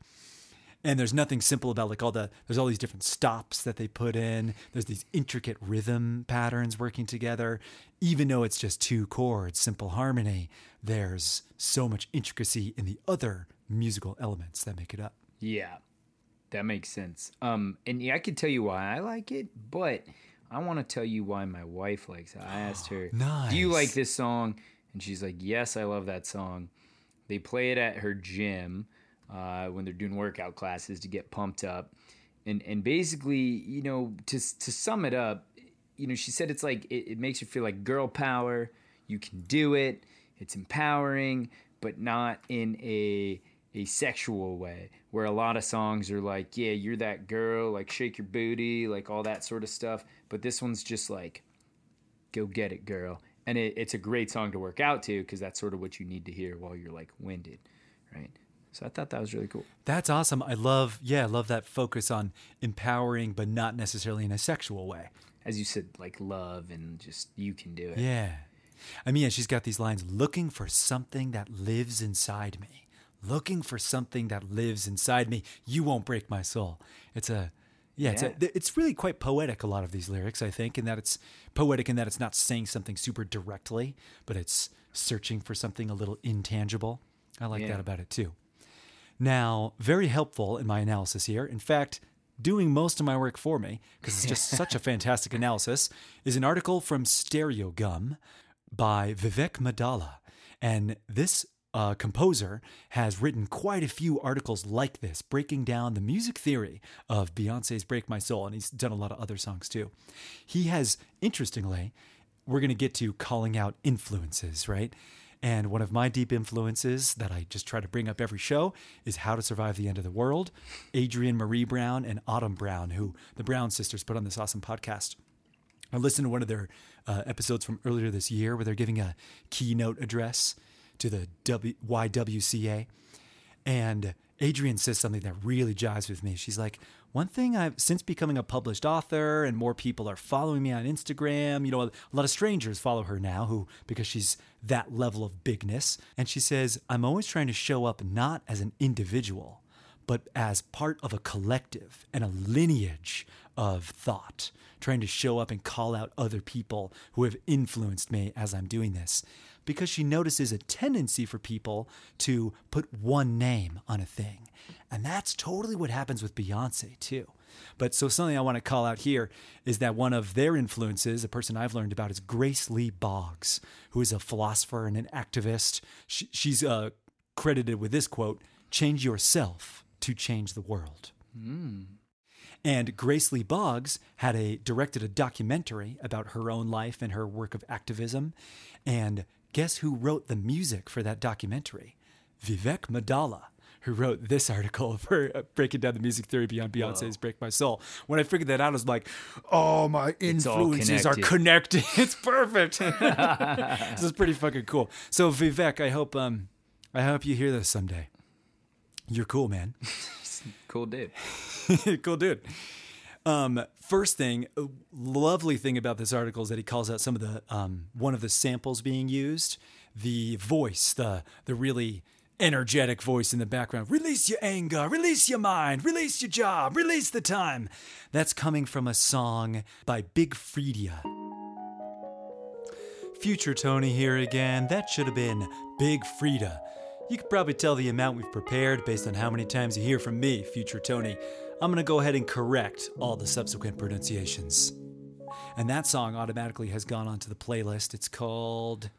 And there's nothing simple about like all the there's all these different stops that they put in. There's these intricate rhythm patterns working together. Even though it's just two chords simple harmony there's so much intricacy in the other musical elements that make it up. Yeah, that makes sense. Um, and yeah, I could tell you why I like it, but I want to tell you why my wife likes it. I asked her, "Do you like this song?" And she's like, "Yes, I love that song." They play it at her gym uh, when they're doing workout classes to get pumped up, and and basically, you know, to to sum it up, you know, she said it's like it, it makes you feel like girl power. You can do it. It's empowering, but not in a a sexual way where a lot of songs are like yeah you're that girl like shake your booty like all that sort of stuff. But this one's just like go get it girl. And it, it's a great song to work out to because that's sort of what you need to hear while you're like winded right? So i thought that was really cool. That's awesome. I love yeah i love that focus on empowering but not necessarily in a sexual way. As you said like love and just you can do it. Yeah. I mean, yeah, she's got these lines looking for something that lives inside me. Looking for something that lives inside me. You won't break my soul. It's a yeah, it's a, it's really quite poetic a lot of these lyrics, I think, in that it's poetic in that it's not saying something super directly, but it's searching for something a little intangible. I like Yeah. that about it too. Now, very helpful in my analysis here. In fact, doing most of my work for me, because it's just such a fantastic analysis, is an article from Stereogum by Vivek Maddala. And this uh, composer has written quite a few articles like this, breaking down the music theory of Beyonce's Break My Soul. And he's done a lot of other songs too. He has, interestingly, we're going to get to calling out influences, right? And one of my deep influences that I just try to bring up every show is How to Survive the End of the World. Adrienne Maree Brown and Autumn Brown, who the Brown sisters put on this awesome podcast. I listened to one of their uh, episodes from earlier this year where they're giving a keynote address to the w- YWCA. And Adrienne says something that really jives with me. She's like, one thing I've since becoming a published author and more people are following me on Instagram, you know, a lot of strangers follow her now who because she's that level of bigness. And she says, I'm always trying to show up not as an individual, but as part of a collective and a lineage of thought, trying to show up and call out other people who have influenced me as I'm doing this. Because she notices a tendency for people to put one name on a thing. And that's totally what happens with Beyonce, too. But so something I want to call out here is that one of their influences, a person I've learned about, is Grace Lee Boggs, who is a philosopher and an activist. She, she's uh, credited with this quote Change yourself to change the world. And Grace Lee Boggs had a directed a documentary about her own life and her work of activism. And guess who wrote the music for that documentary? Vivek Maddala, who wrote this article for uh, breaking down the music theory beyond Beyonce's "Break My Soul." When I figured that out, I was like, "Oh, my influences are connected. connected. it's perfect." this is pretty fucking cool. So Vivek, I hope um, I hope you hear this someday. You're cool, man. cool dude cool dude. Um, first thing, lovely thing about this article is that he calls out some of the um, one of the samples being used, the voice, the the really energetic voice in the background. Release your anger, release your mind, release your job, release the time. That's coming from a song by Big Freedia. Future Tony here again. That should have been Big Freedia. You could probably tell the amount we've prepared based on how many times you hear from me, Future Tony. I'm going to go ahead and correct all the subsequent pronunciations. And that song automatically has gone onto the playlist. It's called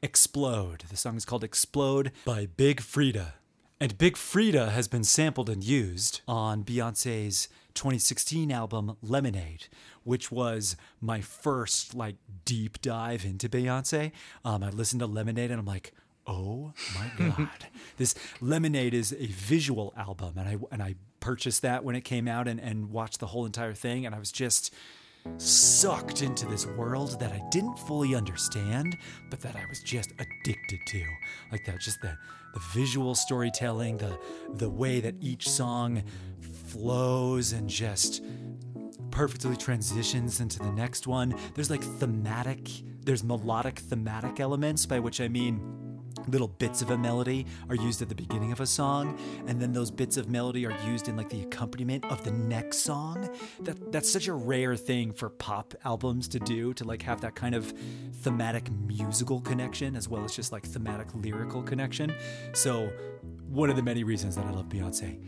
Explode. The song is called Explode by Big Freedia. And Big Freedia has been sampled and used on Beyonce's 2016 album Lemonade, which was my first like deep dive into Beyonce. Um, I listened to Lemonade and I'm like, oh my god, this Lemonade is a visual album, and I and I purchased that when it came out and and watched the whole entire thing, and I was just sucked into this world that I didn't fully understand, but that I was just addicted to. Like that, just the the visual storytelling, the the way that each song flows and just perfectly transitions into the next one. There's like thematic, there's melodic thematic elements, by which I mean little bits of a melody are used at the beginning of a song and then those bits of melody are used in like the accompaniment of the next song. That that's such a rare thing for pop albums to do to like have that kind of thematic musical connection as well as just like thematic lyrical connection. So one of the many reasons that I love Beyonce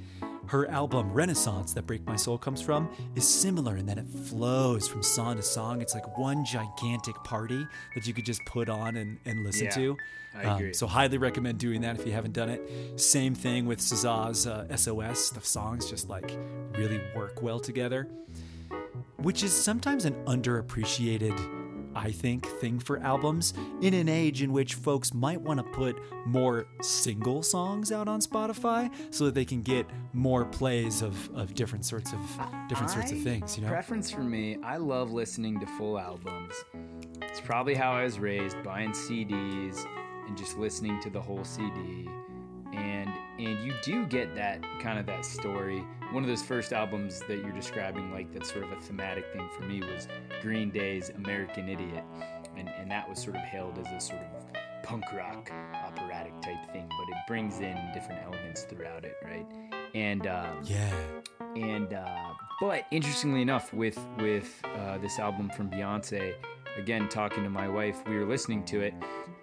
her album Renaissance, that Break My Soul comes from, is similar in that it flows from song to song. It's like one gigantic party that you could just put on and, and listen Yeah, to. I Um, so, highly recommend doing that if you haven't done it. Same thing with SZA's uh, SOS. The songs just like really work well together, which is sometimes an underappreciated. I think, thing for albums in an age in which folks might want to put more single songs out on Spotify so that they can get more plays of, of different sorts of different sorts of things, you know? Preference for me, I love listening to full albums. It's probably how I was raised, buying CDs and just listening to the whole CD. And and you do get that kind of that story. One of those first albums that you're describing, like that's sort of a thematic thing for me, was Green Day's American Idiot, and and that was sort of hailed as a sort of punk rock operatic type thing, but it brings in different elements throughout it, right? And um, Yeah. and uh, but interestingly enough with with uh, this album from beyonce again talking to my wife we were listening to it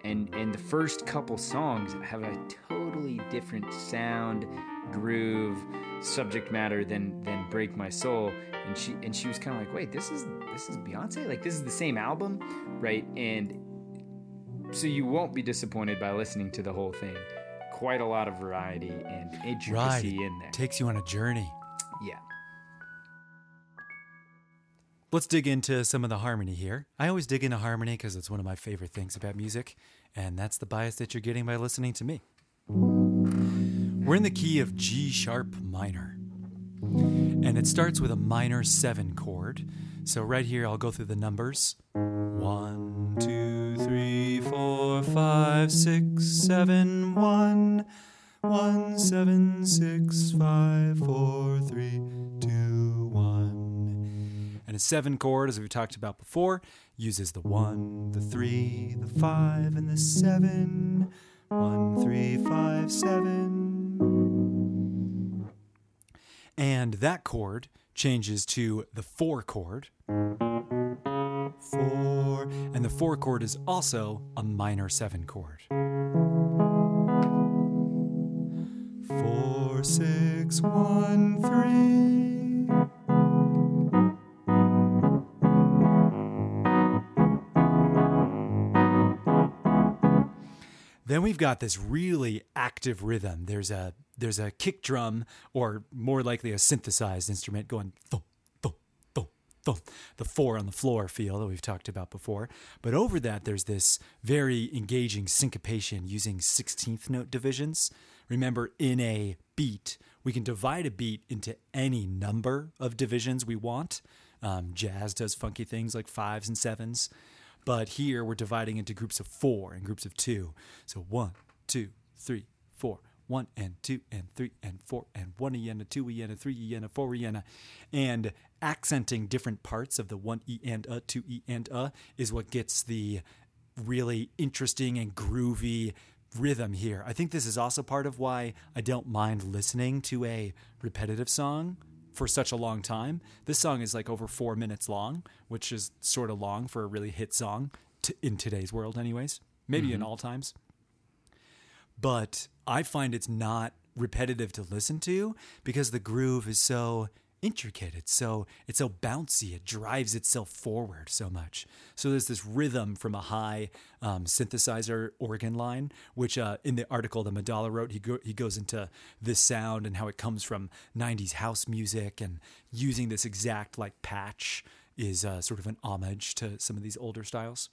and and the first couple songs have a totally different sound groove subject matter than than break my soul. And she and she was kind of like wait this is this is beyonce? Like this is the same album? Right and so you won't be disappointed by listening to the whole thing. Quite a lot of variety and intricacy Right. in there. Takes you on a journey. yeah Let's dig into some of the harmony here. I always dig into harmony because it's one of my favorite things about music, and that's the bias that you're getting by listening to me. We're in the key of G sharp minor, and it starts with a minor seven chord. So, right here, I'll go through the numbers one, two, three, four, five, six, seven, one. One seven six five four three two one. And a seven chord, as we've talked about before, uses the one, the three, the five, and the seven. One, three, five, seven. And that chord changes to the four chord. Four. And the four chord is also a minor seven chord. Four, six, one, three. Then we've got this really active rhythm. There's a there's a kick drum, or more likely a synthesized instrument, going thump, thump, thump, thump. The four on the floor feel that we've talked about before. But over that, there's this very engaging syncopation using 16th note divisions. Remember, in a beat, we can divide a beat into any number of divisions we want. Um, jazz does funky things like fives and sevens. But here we're dividing into groups of four and groups of two. So one, two, three, four. One and two and three and four and one e and a two e and a three e and a four e and a and accenting different parts of the one e and a two e and a is what gets the really interesting and groovy rhythm here. I think this is also part of why I don't mind listening to a repetitive song for such a long time. This song is like over four minutes long, which is sort of long for a really hit song t- in today's world, anyways. Maybe in mm-hmm. all times. But I find it's not repetitive to listen to because the groove is so intricate. It's so it's so bouncy. It drives itself forward so much. So there's this rhythm from a high um, synthesizer organ line, which uh, in the article that Maddala wrote, he go, he goes into this sound and how it comes from '90s house music and using this exact like patch is uh, sort of an homage to some of these older styles.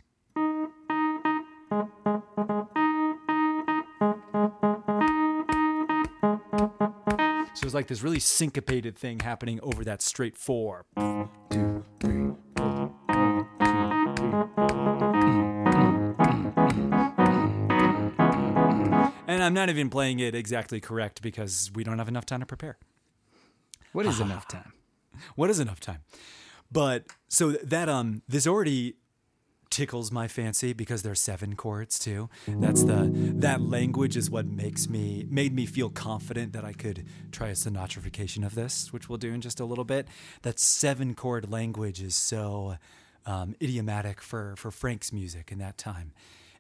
Like this really syncopated thing happening over that straight four. Two, three, four, one, And I'm not even playing it exactly correct because we don't have enough time to prepare. What is enough time? What is enough time? But so that um this already tickles my fancy because they're seven chords too. That's the that language is what makes me made me feel confident that I could try a Sinatrification of this, which we'll do in just a little bit. That seven chord language is so um, idiomatic for for Frank's music in that time,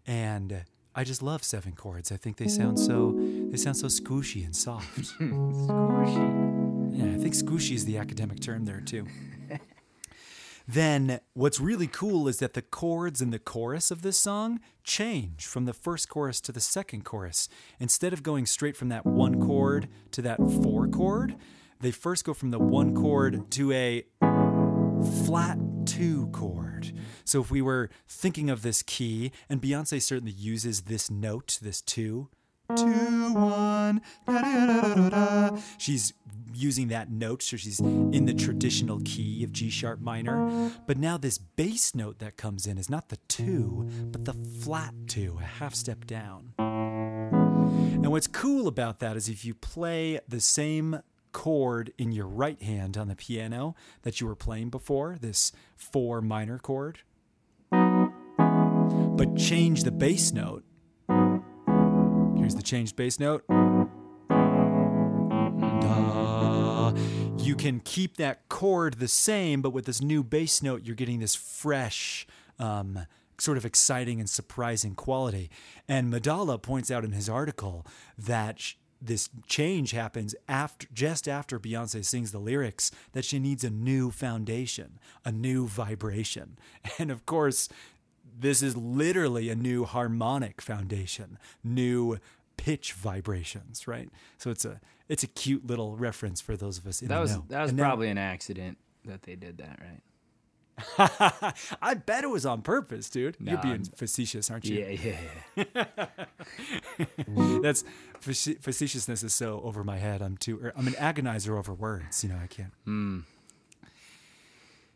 and I just love seven chords. I think they sound so they sound so squishy and soft. Squishy. Yeah, I think squishy is the academic term there too. Then what's really cool is that the chords in the chorus of this song change from the first chorus to the second chorus. Instead of going straight from that one chord to that four chord, they first go from the one chord to a flat two chord. So if we were thinking of this key, and Beyonce certainly uses this note, this two, two, one, da-da-da-da-da. she's using that note, so she's in the traditional key of G sharp minor. But now this bass note that comes in is not the two, but the flat two, a half step down. And what's cool about that is if you play the same chord in your right hand on the piano that you were playing before, this four minor chord, but change the bass note. Here's the changed bass note. You can keep that chord the same, but with this new bass note, you're getting this fresh, um, sort of exciting and surprising quality. And Maddala points out in his article that sh- this change happens after just after Beyonce sings the lyrics that she needs a new foundation, a new vibration. And of course, this is literally a new harmonic foundation, new pitch vibrations, right? So it's a it's a cute little reference for those of us in That the was know. that was And now- probably an accident that they did that, right? I bet it was on purpose, dude. You're being facetious, aren't you? Yeah, yeah, yeah. That's facetiousness is so over my head. I'm too. er, I'm an agonizer over words. You know, I can't.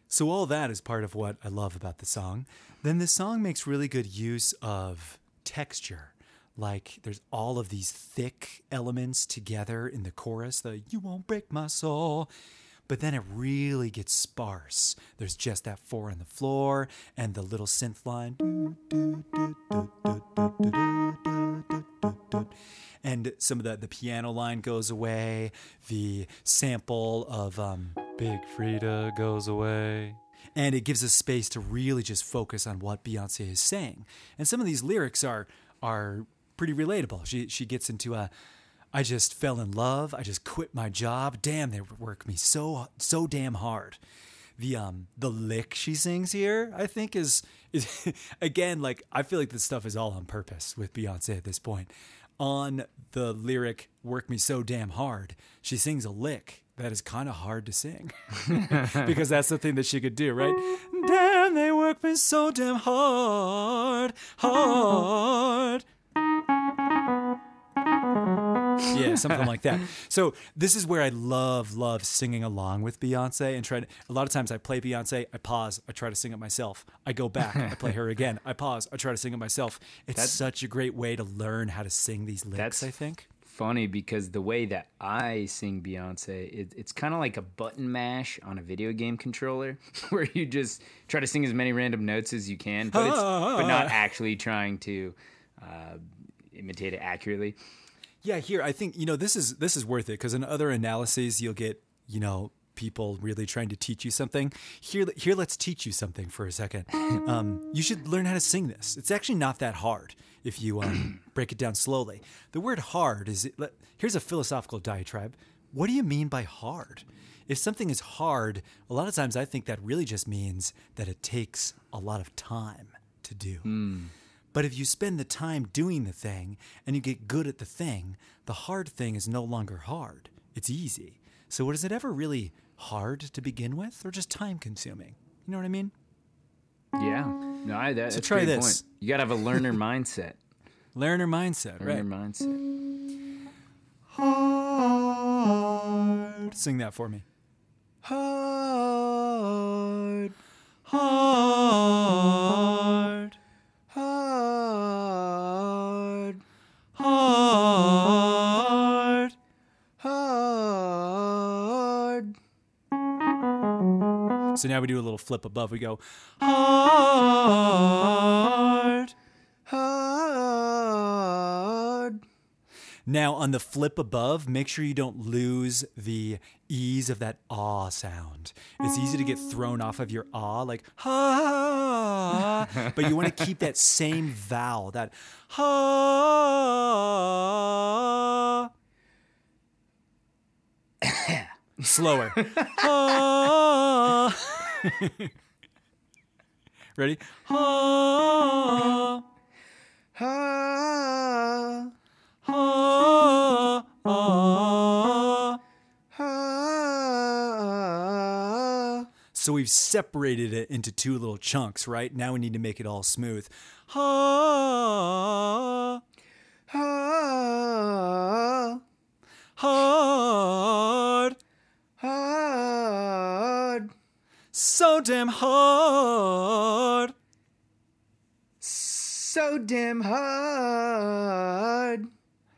So all that is part of what I love about the song. Then the song makes really good use of texture. Like there's all of these thick elements together in the chorus. The "You won't break my soul." But then it really gets sparse. There's just that four on the floor and the little synth line. And some of the, the piano line goes away. The sample of um, Big Freedia goes away. And it gives us space to really just focus on what Beyonce is saying. And some of these lyrics are are pretty relatable. She she gets into a I just fell in love. I just quit my job. Damn, they work me so so damn hard. The um the lick she sings here, I think is is again like I feel like this stuff is all on purpose with Beyonce at this point. On the lyric "Work Me So Damn Hard," she sings a lick that is kind of hard to sing because that's the thing that she could do, right? Damn, they work me so damn hard, hard. Yeah, something like that. So this is where I love, love singing along with Beyonce and try to. A lot of times I play Beyonce, I pause, I try to sing it myself. I go back, I play her again, I pause, I try to sing it myself. It's That's- such a great way to learn how to sing these licks. That's I think. Funny because the way that I sing Beyonce, it, it's kind of like a button mash on a video game controller, where you just try to sing as many random notes as you can, but it's but not actually trying to uh, imitate it accurately. Yeah, here I think you know this is this is worth it because in other analyses you'll get you know people really trying to teach you something. Here, here let's teach you something for a second. Um, you should learn how to sing this. It's actually not that hard if you um, break it down slowly. The word hard is here's a philosophical diatribe. what do you mean by hard? If something is hard, a lot of times I think that really just means that it takes a lot of time to do. But if you spend the time doing the thing and you get good at the thing, the hard thing is no longer hard. It's easy. So, was it ever really hard to begin with or just time consuming? You know what I mean? Yeah. No, I, that, So that's try this. Point. You got to have a learner mindset. Learner mindset, Learner right? mindset. Hard. Sing that for me. Hard. Hard. So now we do a little flip above. We go hard. Hard. Now on the flip above, make sure you don't lose the ease of that ah sound. It's easy to get thrown off of your ah, like ha, but you want to keep that same vowel, that ha. Slower. Ready? So we've separated it into two little chunks, right? Now we need to make it all smooth. Ha. Ha. Hard. Hard. So damn hard. So damn hard.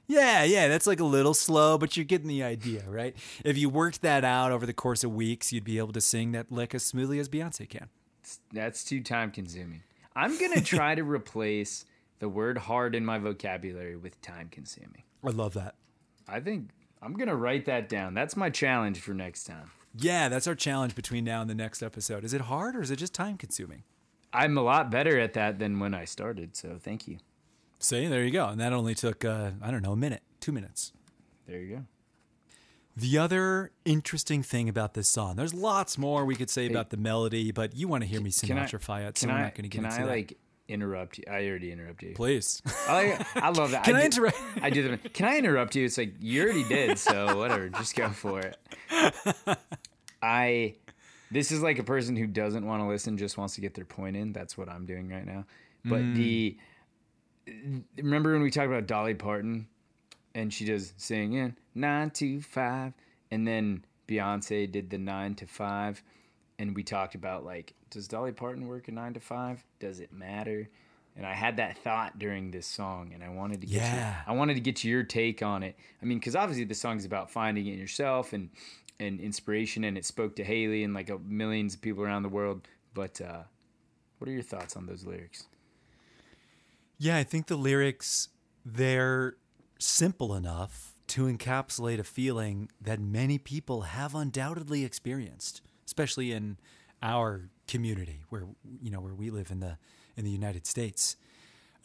Yeah, yeah, that's like a little slow, but you're getting the idea, right? If you worked that out over the course of weeks, you'd be able to sing that lick as smoothly as Beyonce can. That's too time consuming. I'm going to try to replace the word hard in my vocabulary with time consuming. I love that. I think I'm going to write that down. That's my challenge for next time. Yeah, that's our challenge between now and the next episode. Is it hard or is it just time consuming? I'm a lot better at that than when I started, so thank you. See, there you go. And that only took, uh, I don't know, a minute, two minutes. There you go. The other interesting thing about this song, there's lots more we could say about the melody, but you want to hear me Can I- it, so I, not going to get into I that. like interrupt you? I already interrupted you. Please. I, like- I love that. Can I do- interrupt- I do them. Can I interrupt you? It's like you already did, so whatever. Just go for it. I. This is like a person who doesn't want to listen, just wants to get their point in. That's what I'm doing right now. But Mm. the remember when we talked about Dolly Parton, and she does sing in nine to five, and then Beyonce did the nine to five, and we talked about like, does Dolly Parton work a nine to five? Does it matter? And I had that thought during this song, and I wanted to get Yeah. your, I wanted to get your take on it. I mean, because obviously the song is about finding it in yourself and and inspiration, and it spoke to Haley and like a, millions of people around the world. But uh, what are your thoughts on those lyrics? Yeah, I think the lyrics they're simple enough to encapsulate a feeling that many people have undoubtedly experienced, especially in our community where you know where we live in the in the United States.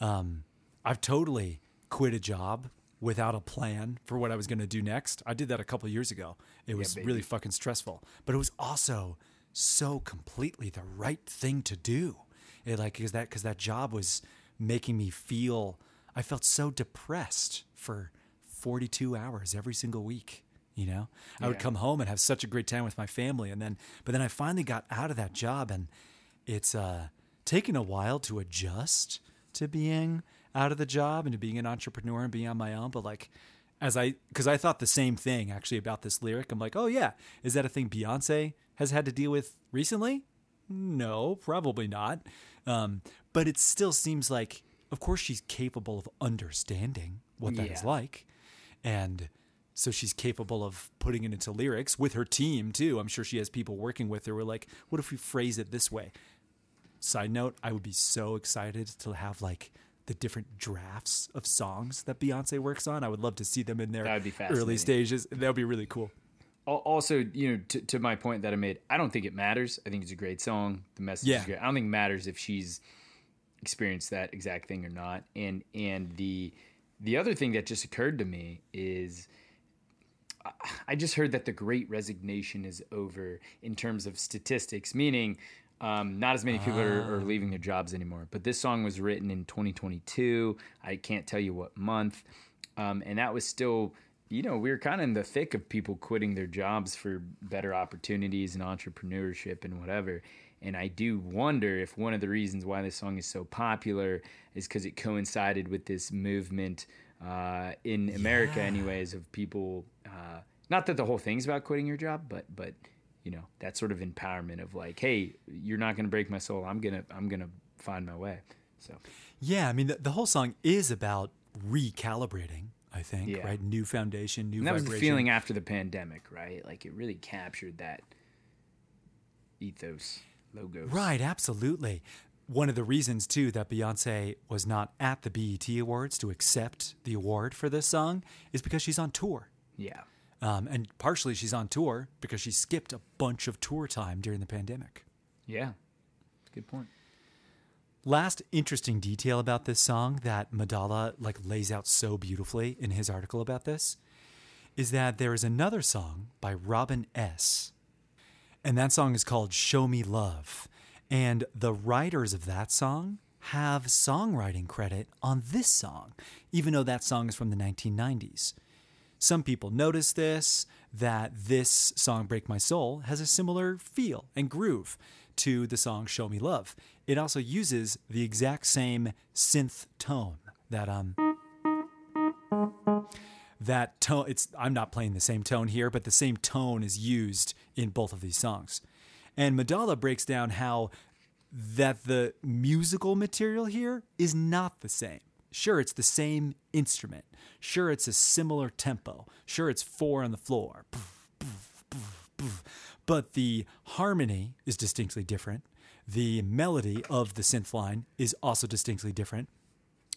Um, I've totally quit a job without a plan for what I was going to do next. I did that a couple years ago. It was baby. really fucking stressful, but it was also so completely the right thing to do. It like because that because that job was making me feel I felt so depressed for 42 hours every single week. You know, I would come home and have such a great time with my family, and then but then I finally got out of that job, and it's uh, taken a while to adjust to being out of the job and to being an entrepreneur and being on my own. But like, as I, because I thought the same thing actually about this lyric. I'm like, oh yeah, is that a thing Beyonce has had to deal with recently? No, probably not. Um, but it still seems like, of course, she's capable of understanding what that is Yeah. like, and so she's capable of putting it into lyrics with her team too. I'm sure she has people working with her. We're like, what if we phrase it this way? Side note, I would be so excited to have like the different drafts of songs that Beyonce works on. I would love to see them in their That would be early stages. That would be really cool. Also, you know, to, to my point that I made, I don't think it matters. I think it's a great song. The message Yeah. is great. I don't think it matters if she's experienced that exact thing or not. And and the the other thing that just occurred to me is I just heard that the great resignation is over in terms of statistics, meaning um, not as many people are, are, leaving their jobs anymore. But this song was written in 2022. I can't tell you what month. Um, and that was still, you know, we were kind of in the thick of people quitting their jobs for better opportunities and entrepreneurship and whatever. And I do wonder if one of the reasons why this song is so popular is because it coincided with this movement uh, in America, yeah. anyways, of people. Uh, not that the whole thing's about quitting your job, but but you know that sort of empowerment of like, hey, you're not going to break my soul. I'm gonna I'm gonna find my way. So yeah, I mean the, the whole song is about recalibrating. I think yeah. right, new foundation, new. And that vibration. was the feeling after the pandemic, right? Like it really captured that ethos logos. Right, absolutely. One of the reasons, too, that Beyonce was not at the BET Awards to accept the award for this song is because she's on tour. Yeah. Um, and partially she's on tour because she skipped a bunch of tour time during the pandemic. Yeah. Good point. Last interesting detail about this song that Maddala like lays out so beautifully in his article about this is that there is another song by Robin S and that song is called Show Me Love. And the writers of that song have songwriting credit on this song, even though that song is from the 1990s. Some people notice this, that this song, Break My Soul, has a similar feel and groove to the song Show Me Love. It also uses the exact same synth tone that um that tone it's i'm not playing the same tone here but the same tone is used in both of these songs and Maddala breaks down how that the musical material here is not the same. Sure it's the same instrument. Sure it's a similar tempo. Sure it's four on the floor. But the harmony is distinctly different. The melody of the synth line is also distinctly different.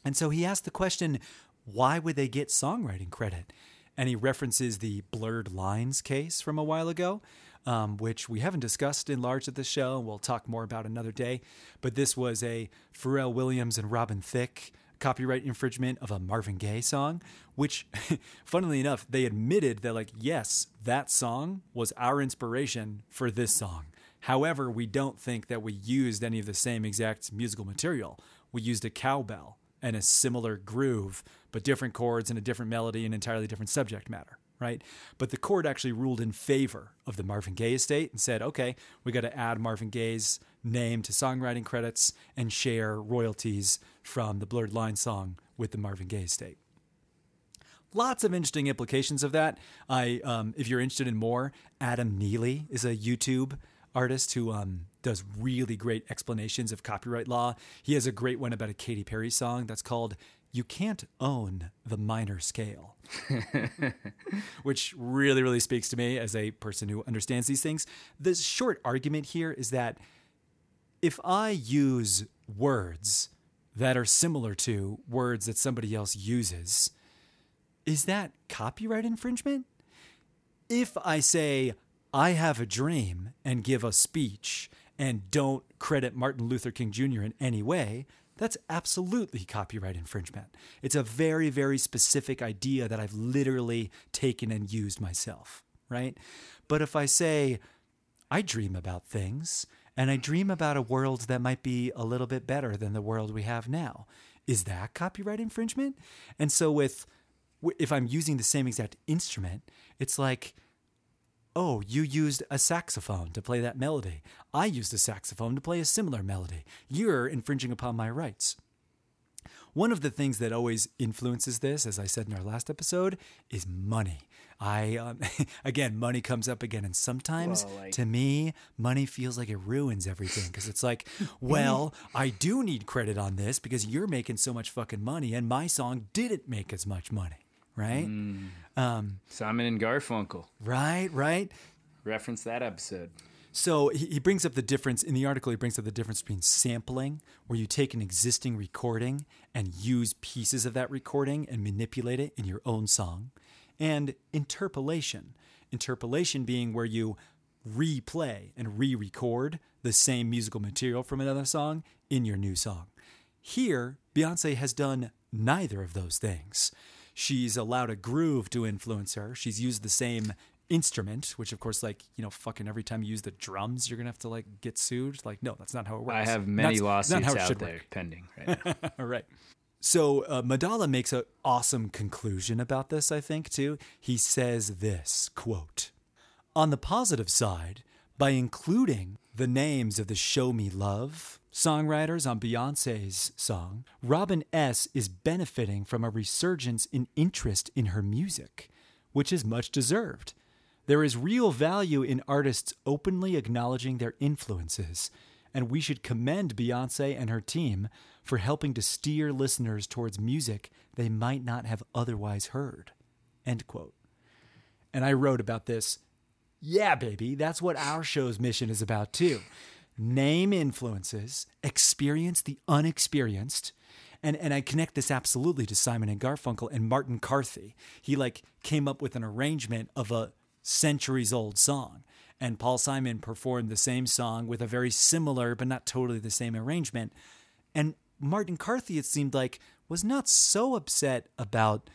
And so he asked the question why would they get songwriting credit? And he references the blurred lines case from a while ago, um, which we haven't discussed in large at the show, and we'll talk more about another day. But this was a Pharrell Williams and Robin Thicke copyright infringement of a Marvin Gaye song, which, funnily enough, they admitted that, like, yes, that song was our inspiration for this song. However, we don't think that we used any of the same exact musical material. We used a cowbell and a similar groove, but different chords and a different melody and entirely different subject matter, right? But the court actually ruled in favor of the Marvin Gaye estate and said, okay, we got to add Marvin Gaye's name to songwriting credits and share royalties from the Blurred Line song with the Marvin Gaye estate. Lots of interesting implications of that. I, um, if you're interested in more, Adam Neely is a YouTube artist who um, does really great explanations of copyright law. He has a great one about a Katy Perry song that's called You Can't Own the Minor Scale, which really, really speaks to me as a person who understands these things. The short argument here is that if I use words that are similar to words that somebody else uses, is that copyright infringement? If I say, I have a dream and give a speech and don't credit Martin Luther King Jr. in any way, that's absolutely copyright infringement. It's a very, very specific idea that I've literally taken and used myself, right? But if I say, I dream about things and I dream about a world that might be a little bit better than the world we have now, is that copyright infringement? And so, with if I'm using the same exact instrument, it's like, oh, you used a saxophone to play that melody. I used a saxophone to play a similar melody. You're infringing upon my rights. One of the things that always influences this, as I said in our last episode, is money. I um, again, money comes up again, and sometimes well, like... to me, money feels like it ruins everything because it's like, well, I do need credit on this because you're making so much fucking money, and my song didn't make as much money right? Mm. Um, Simon and Garfunkel. Right, right. Reference that episode. So he, he brings up the difference in the article. He brings up the difference between sampling, where you take an existing recording and use pieces of that recording and manipulate it in your own song, and interpolation. Interpolation being where you replay and re record the same musical material from another song in your new song. Here, Beyonce has done neither of those things she's allowed a groove to influence her. She's used the same instrument, which of course, like you know, fucking every time you use the drums, you're gonna have to like get sued. Like, no, that's not how it works. I have many That's lawsuits out there work. pending right now. All right. So uh, Maddala makes an awesome conclusion about this, I think, too. He says this quote, On the positive side, by including the names of the Show Me Love songwriters on Beyonce's song, Robin S. is benefiting from a resurgence in interest in her music, which is much deserved. There is real value in artists openly acknowledging their influences, and we should commend Beyonce and her team for helping to steer listeners towards music they might not have otherwise heard. End quote. And I wrote about this. Yeah, baby, that's what our show's mission is about too. Name influences, experience the unexperienced, and and I connect this absolutely to Simon and Garfunkel and Martin Carthy. He like came up with an arrangement of a centuries old song, and Paul Simon performed the same song with a very similar but not totally the same arrangement. And Martin Carthy, it seemed like, was not so upset about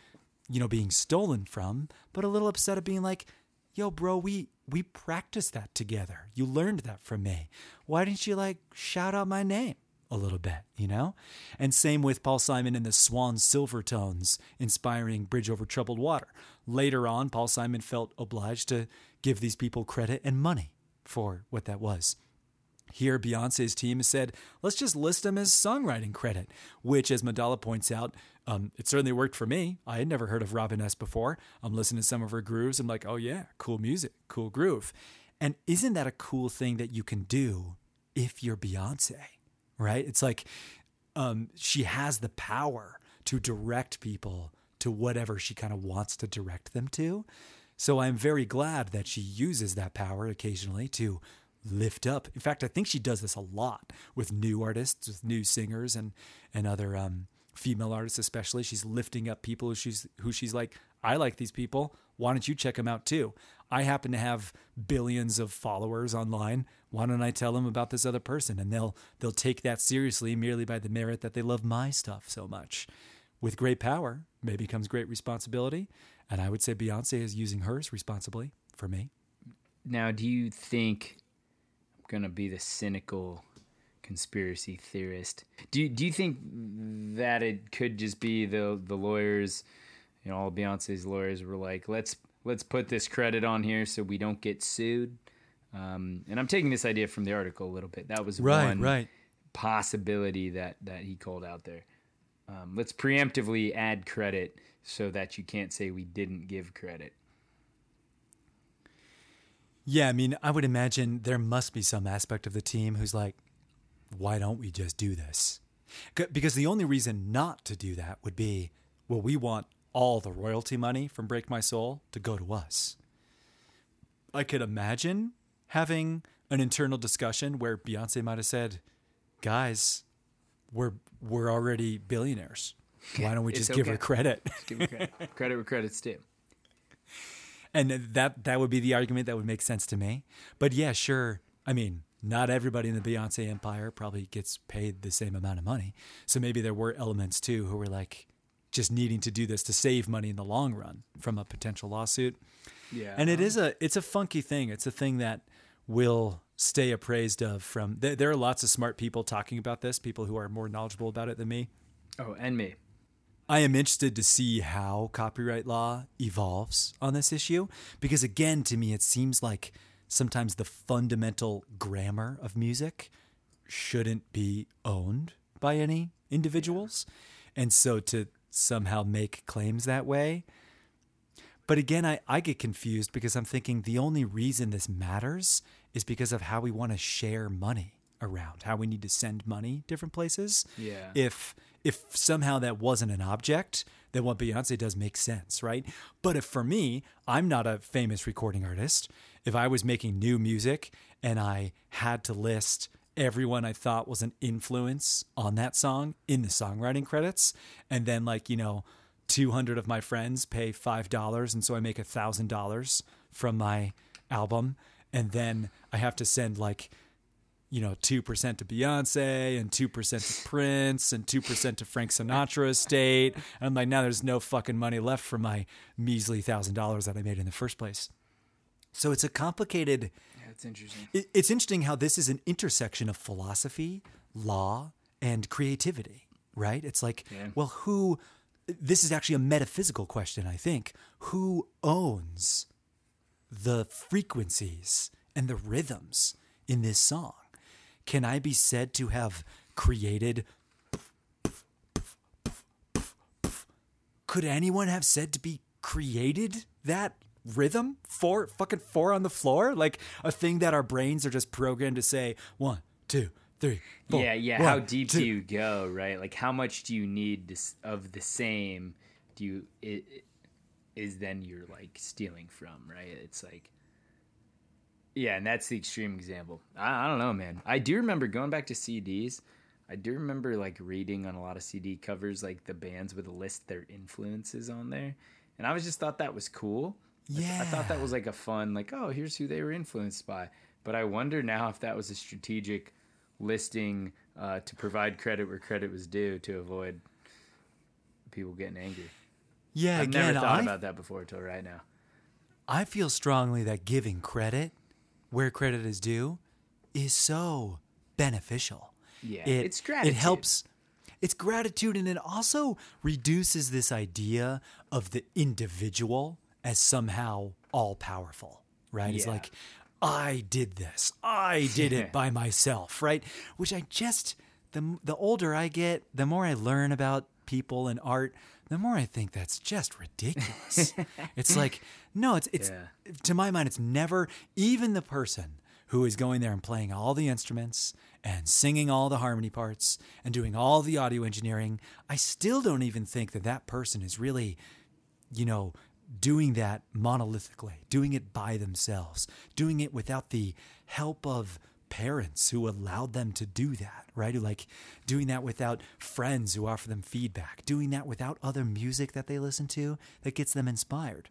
you know being stolen from, but a little upset at being like, "Yo, bro, we we practiced that together. You learned that from me. Why didn't you like shout out my name?" a little bit, you know? And same with Paul Simon and the Swan Silvertones inspiring Bridge Over Troubled Water. Later on, Paul Simon felt obliged to give these people credit and money for what that was. Here, Beyonce's team said, let's just list them as songwriting credit, which, as Maddala points out, um, it certainly worked for me. I had never heard of Robin S. before. I'm listening to some of her grooves. I'm like, oh, yeah, cool music, cool groove. And isn't that a cool thing that you can do if you're Beyonce? right? It's like um, she has the power to direct people to whatever she kind of wants to direct them to. So I'm very glad that she uses that power occasionally to lift up. In fact, I think she does this a lot with new artists, with new singers, and and other um, female artists, especially. She's lifting up people who she's who she's like, I like these people. Why don't you check them out too? I happen to have billions of followers online. Why don't I tell them about this other person? And they'll they'll take that seriously merely by the merit that they love my stuff so much. With great power, maybe comes great responsibility, and I would say Beyonce is using hers responsibly for me. Now, do you think I'm gonna be the cynical conspiracy theorist? Do you, do you think that it could just be the the lawyers, you know, all Beyonce's lawyers were like, let's let's put this credit on here so we don't get sued. Um, and I'm taking this idea from the article a little bit. That was Right, one right. possibility that that he called out there. Um, let's preemptively add credit so that you can't say we didn't give credit. Yeah, I mean, I would imagine there must be some aspect of the team who's like, why don't we just do this? Because the only reason not to do that would be, well, we want all the royalty money from Break My Soul to go to us. I could imagine having an internal discussion where Beyonce might have said, guys, we're we're already billionaires. Why don't we just give her okay. credit? Give me credit. credit where credit's due. and that that would be the argument that would make sense to me. But yeah, sure. I mean, not everybody in the Beyonce empire probably gets paid the same amount of money. So maybe there were elements too who were like just needing to do this to save money in the long run from a potential lawsuit. Yeah. And it is a it's a funky thing. It's a thing that will stay appraised of from there, there are lots of smart people talking about this, people who are more knowledgeable about it than me. Oh, and me. I am interested to see how copyright law evolves on this issue because, again, to me, it seems like sometimes the fundamental grammar of music shouldn't be owned by any individuals. And so to somehow make claims that way. But again, I, I get confused because I'm thinking the only reason this matters is because of how we want to share money around, how we need to send money different places. Yeah. If if somehow that wasn't an object, then what Beyonce does makes sense, right? But if for me, I'm not a famous recording artist, if I was making new music and I had to list everyone I thought was an influence on that song in the songwriting credits, and then like, you know, 200 of my friends pay $5 and so I make $1,000 from my album and then I have to send like you know, 2% to Beyonce and 2% to Prince and 2% to Frank Sinatra estate. And I'm like, now there's no fucking money left for my measly $1,000 that I made in the first place. So it's a complicated Yeah, that's interesting. it- it's interesting how this is an intersection of philosophy, law, and creativity, right? It's like, Yeah. well, who, this is actually a metaphysical question, I think. Who owns the frequencies and the rhythms in this song? Can I be said to have created? Could anyone have said to be created that rhythm? Four fucking four on the floor? Like a thing that our brains are just programmed to say one, two, three, four. yeah, yeah. one, how deep two. do you go, right? Like, how much do you need this, of the same? Do you it, it- is then you're like stealing from, right? It's like, yeah, and that's the extreme example. I, I don't know, man. I do remember going back to CDs. I do remember like reading on a lot of CD covers, like the bands would list their influences on there, and I was just thought that was cool. Like, I thought that was like a fun, like, oh, here's who they were influenced by. But I wonder now if that was a strategic listing uh, to provide credit where credit was due to avoid people getting angry. Yeah, I've again, never thought I, about that before until right now. I feel strongly that giving credit where credit is due is so beneficial. Yeah, it, it's gratitude. It helps. It's gratitude, and it also reduces this idea of the individual as somehow all powerful, right? It's like, I did this. I did it by myself, right? Which I just the the older I get, the more I learn about people and art, the more I think that's just ridiculous. it's like, no, it's it's Yeah. to my mind, it's never even the person who is going there and playing all the instruments and singing all the harmony parts and doing all the audio engineering. I still don't even think that that person is really, you know, doing that monolithically, doing it by themselves, doing it without the help of parents who allowed them to do that, right? Like doing that without friends who offer them feedback, doing that without other music that they listen to that gets them inspired.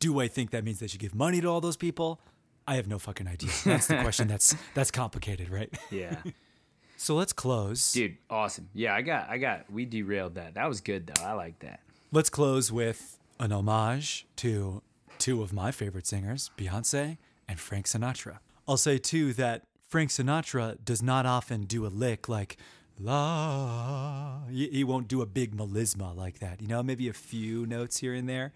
Do I think that means they should give money to all those people? I have no fucking idea. That's the question that's that's complicated, right? Yeah, So let's close. dude, awesome. Yeah, I got, I got. We derailed that. That was good though. I like that. Let's close with an homage to two of my favorite singers, Beyonce and Frank Sinatra. I'll say too that Frank Sinatra does not often do a lick like la. He won't do a big melisma like that. You know, maybe a few notes here and there.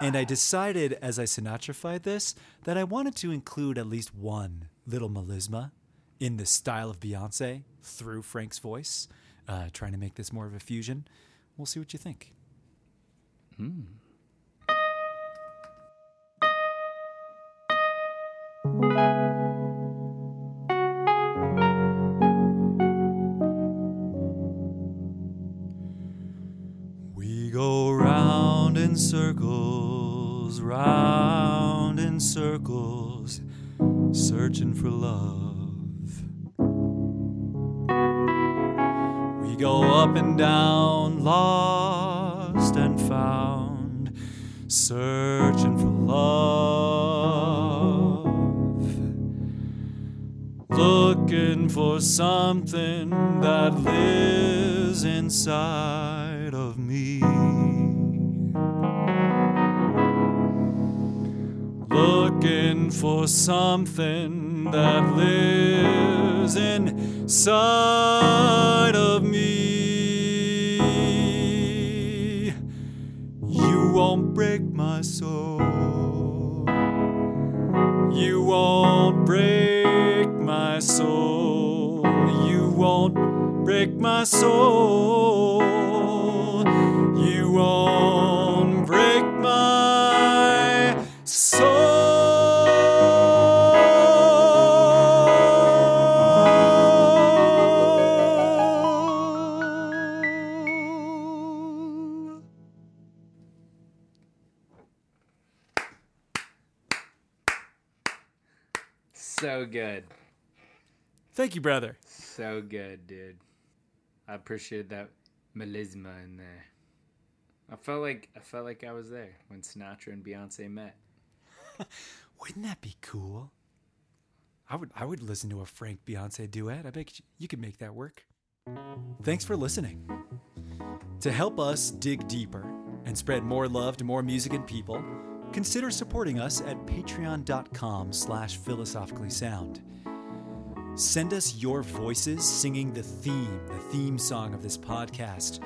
And I decided as I Sinatrified this that I wanted to include at least one little melisma in the style of Beyonce through Frank's voice, uh, trying to make this more of a fusion. We'll see what you think. We go round in circles, round in circles, searching for love. We go up and down, lost and found, searching for love. Looking for something that lives inside of me. Looking for something that lives inside of me. You won't break my soul. You won't break my soul. You won't break my soul. You won't Thank you, brother. so good, dude. I appreciated that melisma in there. I felt like I felt like I was there when Sinatra and Beyonce met. Wouldn't that be cool? I would I would listen to a Frank Beyonce duet. I bet you, you could make that work. Thanks for listening. To help us dig deeper and spread more love to more music and people, consider supporting us at patreon.com slash philosophically sound. Send us your voices singing the theme, the theme song of this podcast.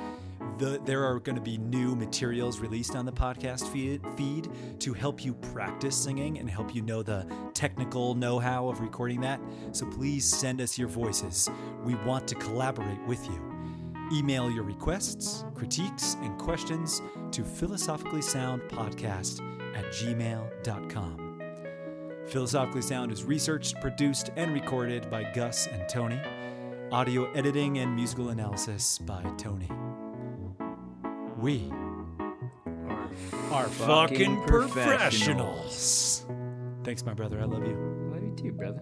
The, there are going to be new materials released on the podcast feed, feed to help you practice singing and help you know the technical know how of recording that. So please send us your voices. We want to collaborate with you. Email your requests, critiques, and questions to philosophically sound podcast at gmail.com. Philosophically Sound is researched, produced, and recorded by Gus and Tony. Audio editing and musical analysis by Tony. We are fucking, fucking professionals. Thanks, my brother. I love you. Love you too, brother.